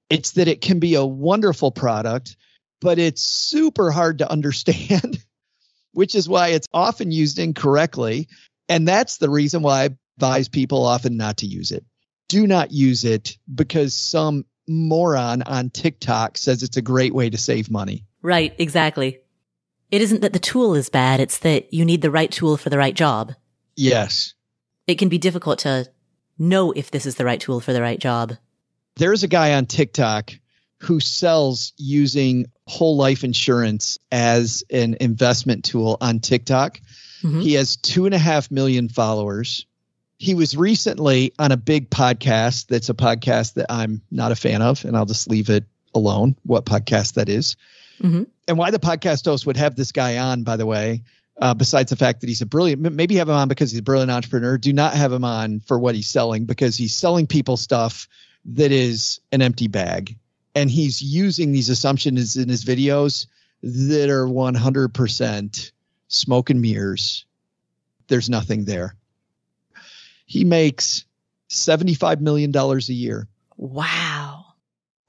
It's that it can be a wonderful product, but it's super hard to understand, which is why it's often used incorrectly. And that's the reason why advise people often not to use it. Do not use it because some moron on TikTok says it's a great way to save money. Right, exactly. It isn't that the tool is bad, it's that you need the right tool for the right job. Yes. It can be difficult to know if this is the right tool for the right job there's a guy on TikTok who sells using whole life insurance as an investment tool on TikTok. Mm-hmm. He has two and a half million followers. He was recently on a big podcast that's a podcast that I'm not a fan of, and I'll just leave it alone what podcast that is. Mm-hmm. And why the podcast host would have this guy on, by the way, uh, besides the fact that he's a brilliant, maybe have him on because he's a brilliant entrepreneur. Do not have him on for what he's selling because he's selling people stuff that is an empty bag. And he's using these assumptions in his videos that are 100% smoke and mirrors. There's nothing there. He makes $75 million a year. Wow.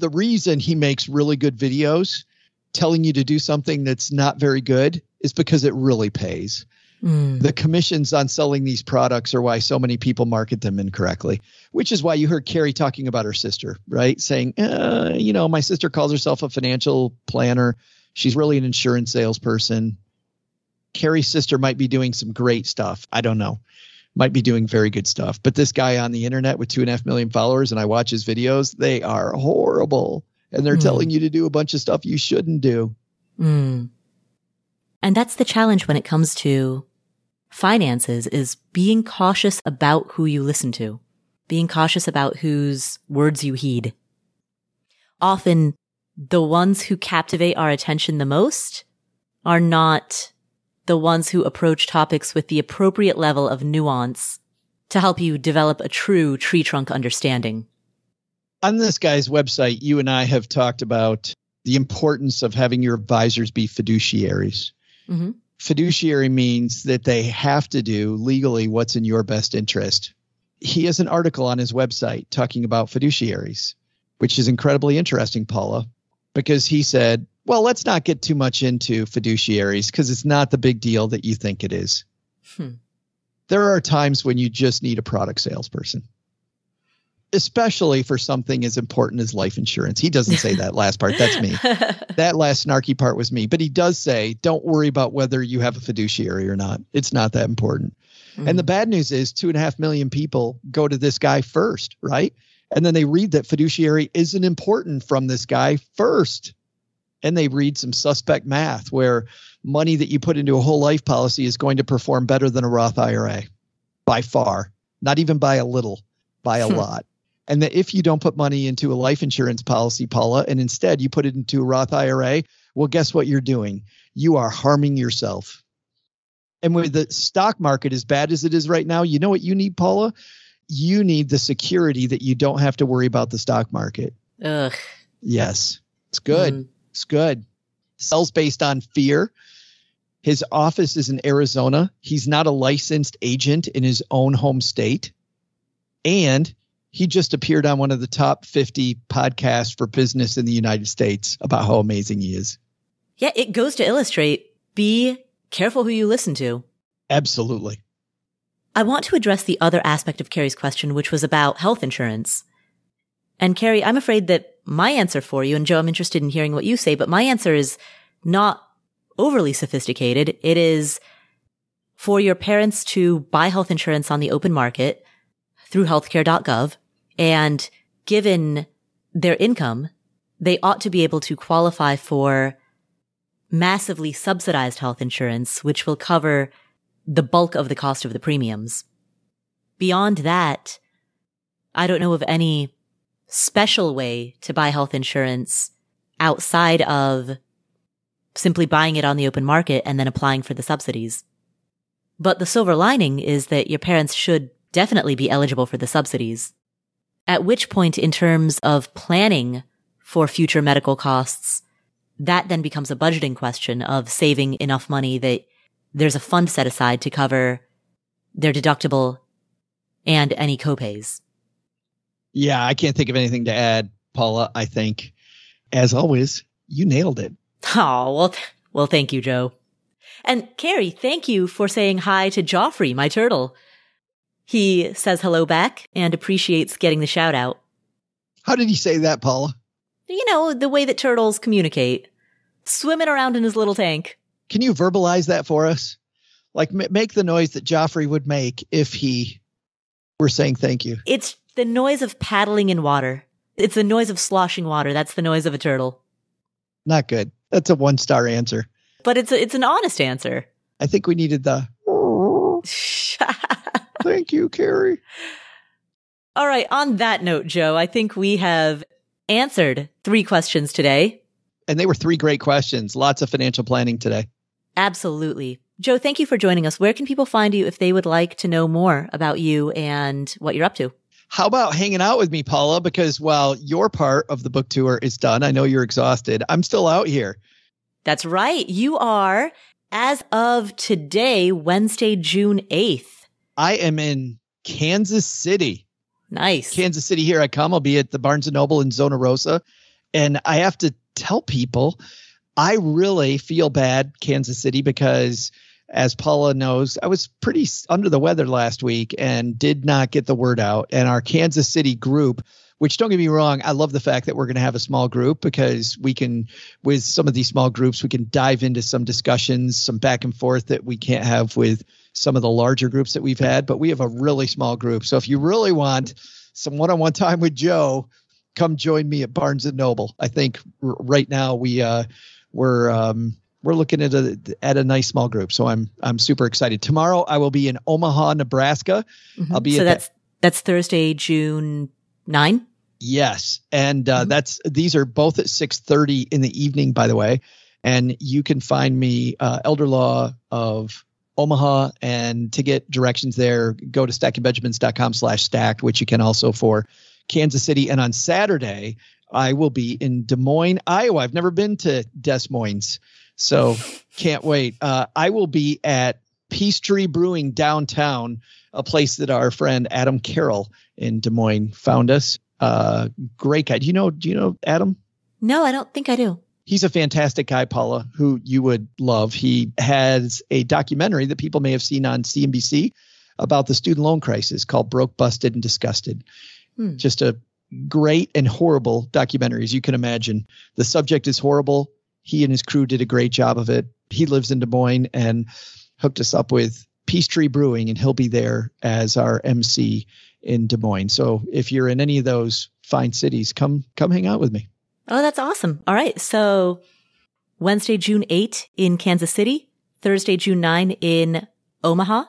The reason he makes really good videos telling you to do something that's not very good is because it really pays. Mm. The commissions on selling these products are why so many people market them incorrectly, which is why you heard Carri talking about her sister, right? Saying, uh, you know, my sister calls herself a financial planner. She's really an insurance salesperson. Carri's sister might be doing some great stuff. I don't know. Might be doing very good stuff. But this guy on the internet with two and a half million followers, and I watch his videos, they are horrible. And they're mm. telling you to do a bunch of stuff you shouldn't do. Mm. And that's the challenge when it comes to finances is being cautious about who you listen to, being cautious about whose words you heed. Often the ones who captivate our attention the most are not the ones who approach topics with the appropriate level of nuance to help you develop a true tree trunk understanding. On this guy's website, you and I have talked about the importance of having your advisors be fiduciaries. Mm-hmm fiduciary means that they have to do legally what's in your best interest. He has an article on his website talking about fiduciaries, which is incredibly interesting, Paula, because he said, well, let's not get too much into fiduciaries because it's not the big deal that you think it is. Hmm. There are times when you just need a product salesperson especially for something as important as life insurance. He doesn't say that last part. That's me. that last snarky part was me. But he does say, don't worry about whether you have a fiduciary or not. It's not that important. Mm. And the bad news is two and a half million people go to this guy first, right? And then they read that fiduciary isn't important from this guy first. And they read some suspect math where money that you put into a whole life policy is going to perform better than a Roth IRA by far not even by a little, by a Hmm. lot. And that if you don't put money into a life insurance policy, Paula, and instead you put it into a Roth IRA, well, guess what you're doing? You are harming yourself. And with the stock market as bad as it is right now, you know what you need, Paula? You need the security that you don't have to worry about the stock market. Ugh. Yes, it's good. Mm. It's good. Sells based on fear. His office is in Arizona. He's not a licensed agent in his own home state. And he just appeared on one of the top 50 podcasts for business in the United States about how amazing he is. Yeah, it goes to illustrate be careful who you listen to. Absolutely. I want to address the other aspect of Carri's question, which was about health insurance. And Carri, I'm afraid that my answer for you, and Joe, I'm interested in hearing what you say, but my answer is not overly sophisticated. It is for your parents to buy health insurance on the open market through healthcare.gov. And given their income, they ought to be able to qualify for massively subsidized health insurance, which will cover the bulk of the cost of the premiums. Beyond that, I don't know of any special way to buy health insurance outside of simply buying it on the open market and then applying for the subsidies. But the silver lining is that your parents should definitely be eligible for the subsidies. At which point, in terms of planning for future medical costs, that then becomes a budgeting question of saving enough money that there's a fund set aside to cover their deductible and any copays. Yeah, I can't think of anything to add, Paula. I think, as always, you nailed it. Oh, well, th- well, thank you, Joe. And Carri, thank you for saying hi to Joffrey, my turtle. He says hello back and appreciates getting the shout out. How did he say that, Paula? You know, the way that turtles communicate. Swimming around in his little tank. Can you verbalize that for us? Like, m- make the noise that Joffrey would make if he were saying thank you. It's the noise of paddling in water. It's the noise of sloshing water. That's the noise of a turtle. Not good. That's a one star answer. But it's a, it's an honest answer. I think we needed the thank you, Carri. All right. On that note, Joe, I think we have answered three questions today. And they were three great questions. Lots of financial planning today. Absolutely. Joe, thank you for joining us. Where can people find you if they would like to know more about you and what you're up to? How about hanging out with me, Paula? Because while your part of the book tour is done, I know you're exhausted. I'm still out here. That's right. You are, as of today, Wednesday, June 8th. I am in Kansas City. Nice. Kansas City, here I come. I'll be at the Barnes and Noble in Zona Rosa. And I have to tell people, I really feel bad, Kansas City, because as Paula knows, I was pretty under the weather last week and did not get the word out. And our Kansas City group, which don't get me wrong, I love the fact that we're going to have a small group because we can, with some of these small groups, we can dive into some discussions, some back and forth that we can't have with some of the larger groups that we've had. But we have a really small group. So if you really want some one on one time with Joe, come join me at Barnes and Noble. I think r- right now we, uh, we're, um, we're looking at a at a nice small group, so I'm I'm super excited. Tomorrow I will be in Omaha, Nebraska. Mhm. I'll be so at that's that's Thursday, June 9. Yes, and uh, Mhm. that's these are both at six thirty in the evening, by the way. And you can find me uh, Elder Law of Omaha, and to get directions there, go to stackingbenjamins.com slash stacked, which you can also for Kansas City. And on Saturday, I will be in Des Moines, Iowa. I've never been to Des Moines, so can't wait. Uh, I will be at Peace Tree Brewing downtown, a place that our friend Adam Carroll in Des Moines found us. Uh, great guy. Do you know? Do you know Adam? No, I don't think I do. He's a fantastic guy, Paula, who you would love. He has a documentary that people may have seen on CNBC about the student loan crisis called Broke, Busted, and Disgusted. Hmm. Just a great and horrible documentary, as you can imagine. The subject is horrible. He and his crew did a great job of it. He lives in Des Moines and hooked us up with Peace Tree Brewing, and he'll be there as our MC in Des Moines. So if you're in any of those fine cities, come come hang out with me. Oh, that's awesome. All right. So Wednesday, June 8 in Kansas City, Thursday, June 9 in Omaha,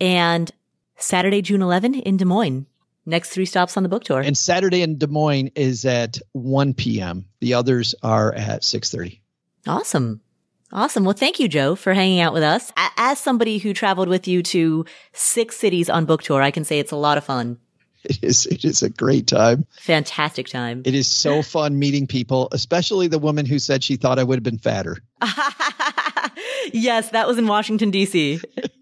and Saturday, June 11 in Des Moines. Next three stops on the book tour. And Saturday in Des Moines is at 1 p.m. The others are at 6:30. Awesome. Awesome. Well, thank you, Joe, for hanging out with us. As somebody who traveled with you to six cities on book tour, I can say it's a lot of fun. It is. It is a great time. Fantastic time. It is so fun meeting people, especially the woman who said she thought I would have been fatter. yes, that was in Washington D.C.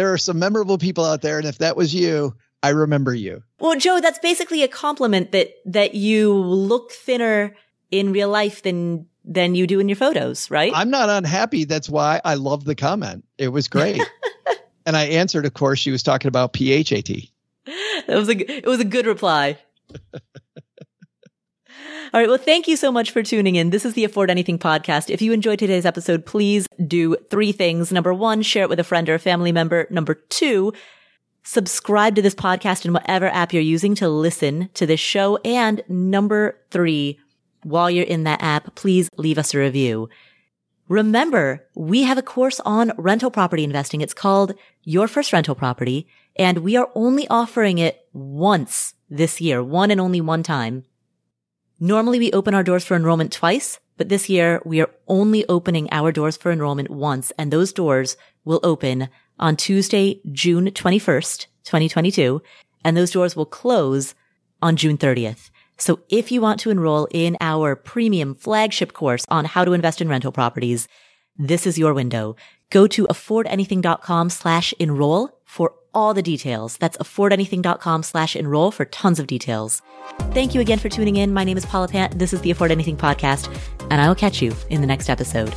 there are some memorable people out there, and if that was you, I remember you. Well, Joe, that's basically a compliment that that you look thinner in real life than than you do in your photos, right? I'm not unhappy. That's why I love the comment. It was great. And I answered, of course, she was talking about PHAT. It was a, it was a good reply. All right. Well, thank you so much for tuning in. This is the Afford Anything podcast. If you enjoyed today's episode, please do three things. Number one, share it with a friend or a family member. Number two, subscribe to this podcast in whatever app you're using to listen to this show. And number three, while you're in that app, please leave us a review. Remember, we have a course on rental property investing. It's called Your First Rental Property, and we are only offering it once this year, one and only one time. Normally we open our doors for enrollment twice, but this year we are only opening our doors for enrollment once, and those doors will open on Tuesday, June 21st, 2022, and those doors will close on June 30th. So if you want to enroll in our premium flagship course on how to invest in rental properties, this is your window. Go to affordanything.com slash enroll for all the details. That's affordanything.com slash enroll for tons of details. Thank you again for tuning in. My name is Paula Pant. This is the Afford Anything podcast, and I will catch you in the next episode.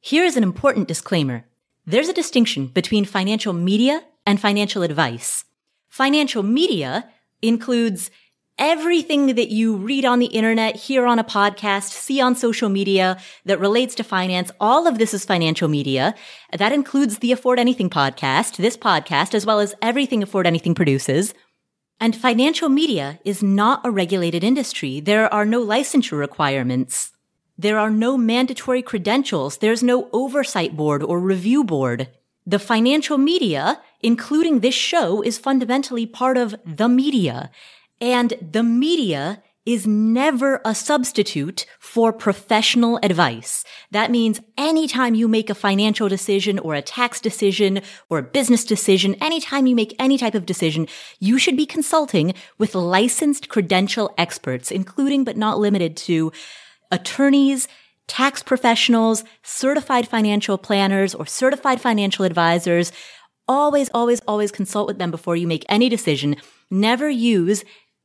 Here is an important disclaimer. There's a distinction between financial media and financial advice. Financial media includes everything that you read on the internet, hear on a podcast, see on social media that relates to finance. All of this is financial media. That includes the Afford Anything podcast, this podcast, as well as everything Afford Anything produces. And financial media is not a regulated industry. There are no licensure requirements. There are no mandatory credentials. There's no oversight board or review board. The financial media, including this show, is fundamentally part of the media. And the media is never a substitute for professional advice. That means anytime you make a financial decision or a tax decision or a business decision, anytime you make any type of decision, you should be consulting with licensed credential experts, including but not limited to attorneys, tax professionals, certified financial planners, or certified financial advisors. Always, always, always consult with them before you make any decision. Never use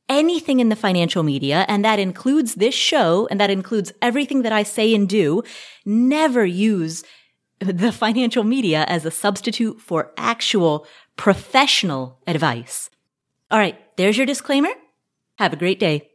anything in the financial media, and that includes this show, and that includes everything that I say and do. Never use the financial media as a substitute for actual professional advice. All right, there's your disclaimer. Have a great day.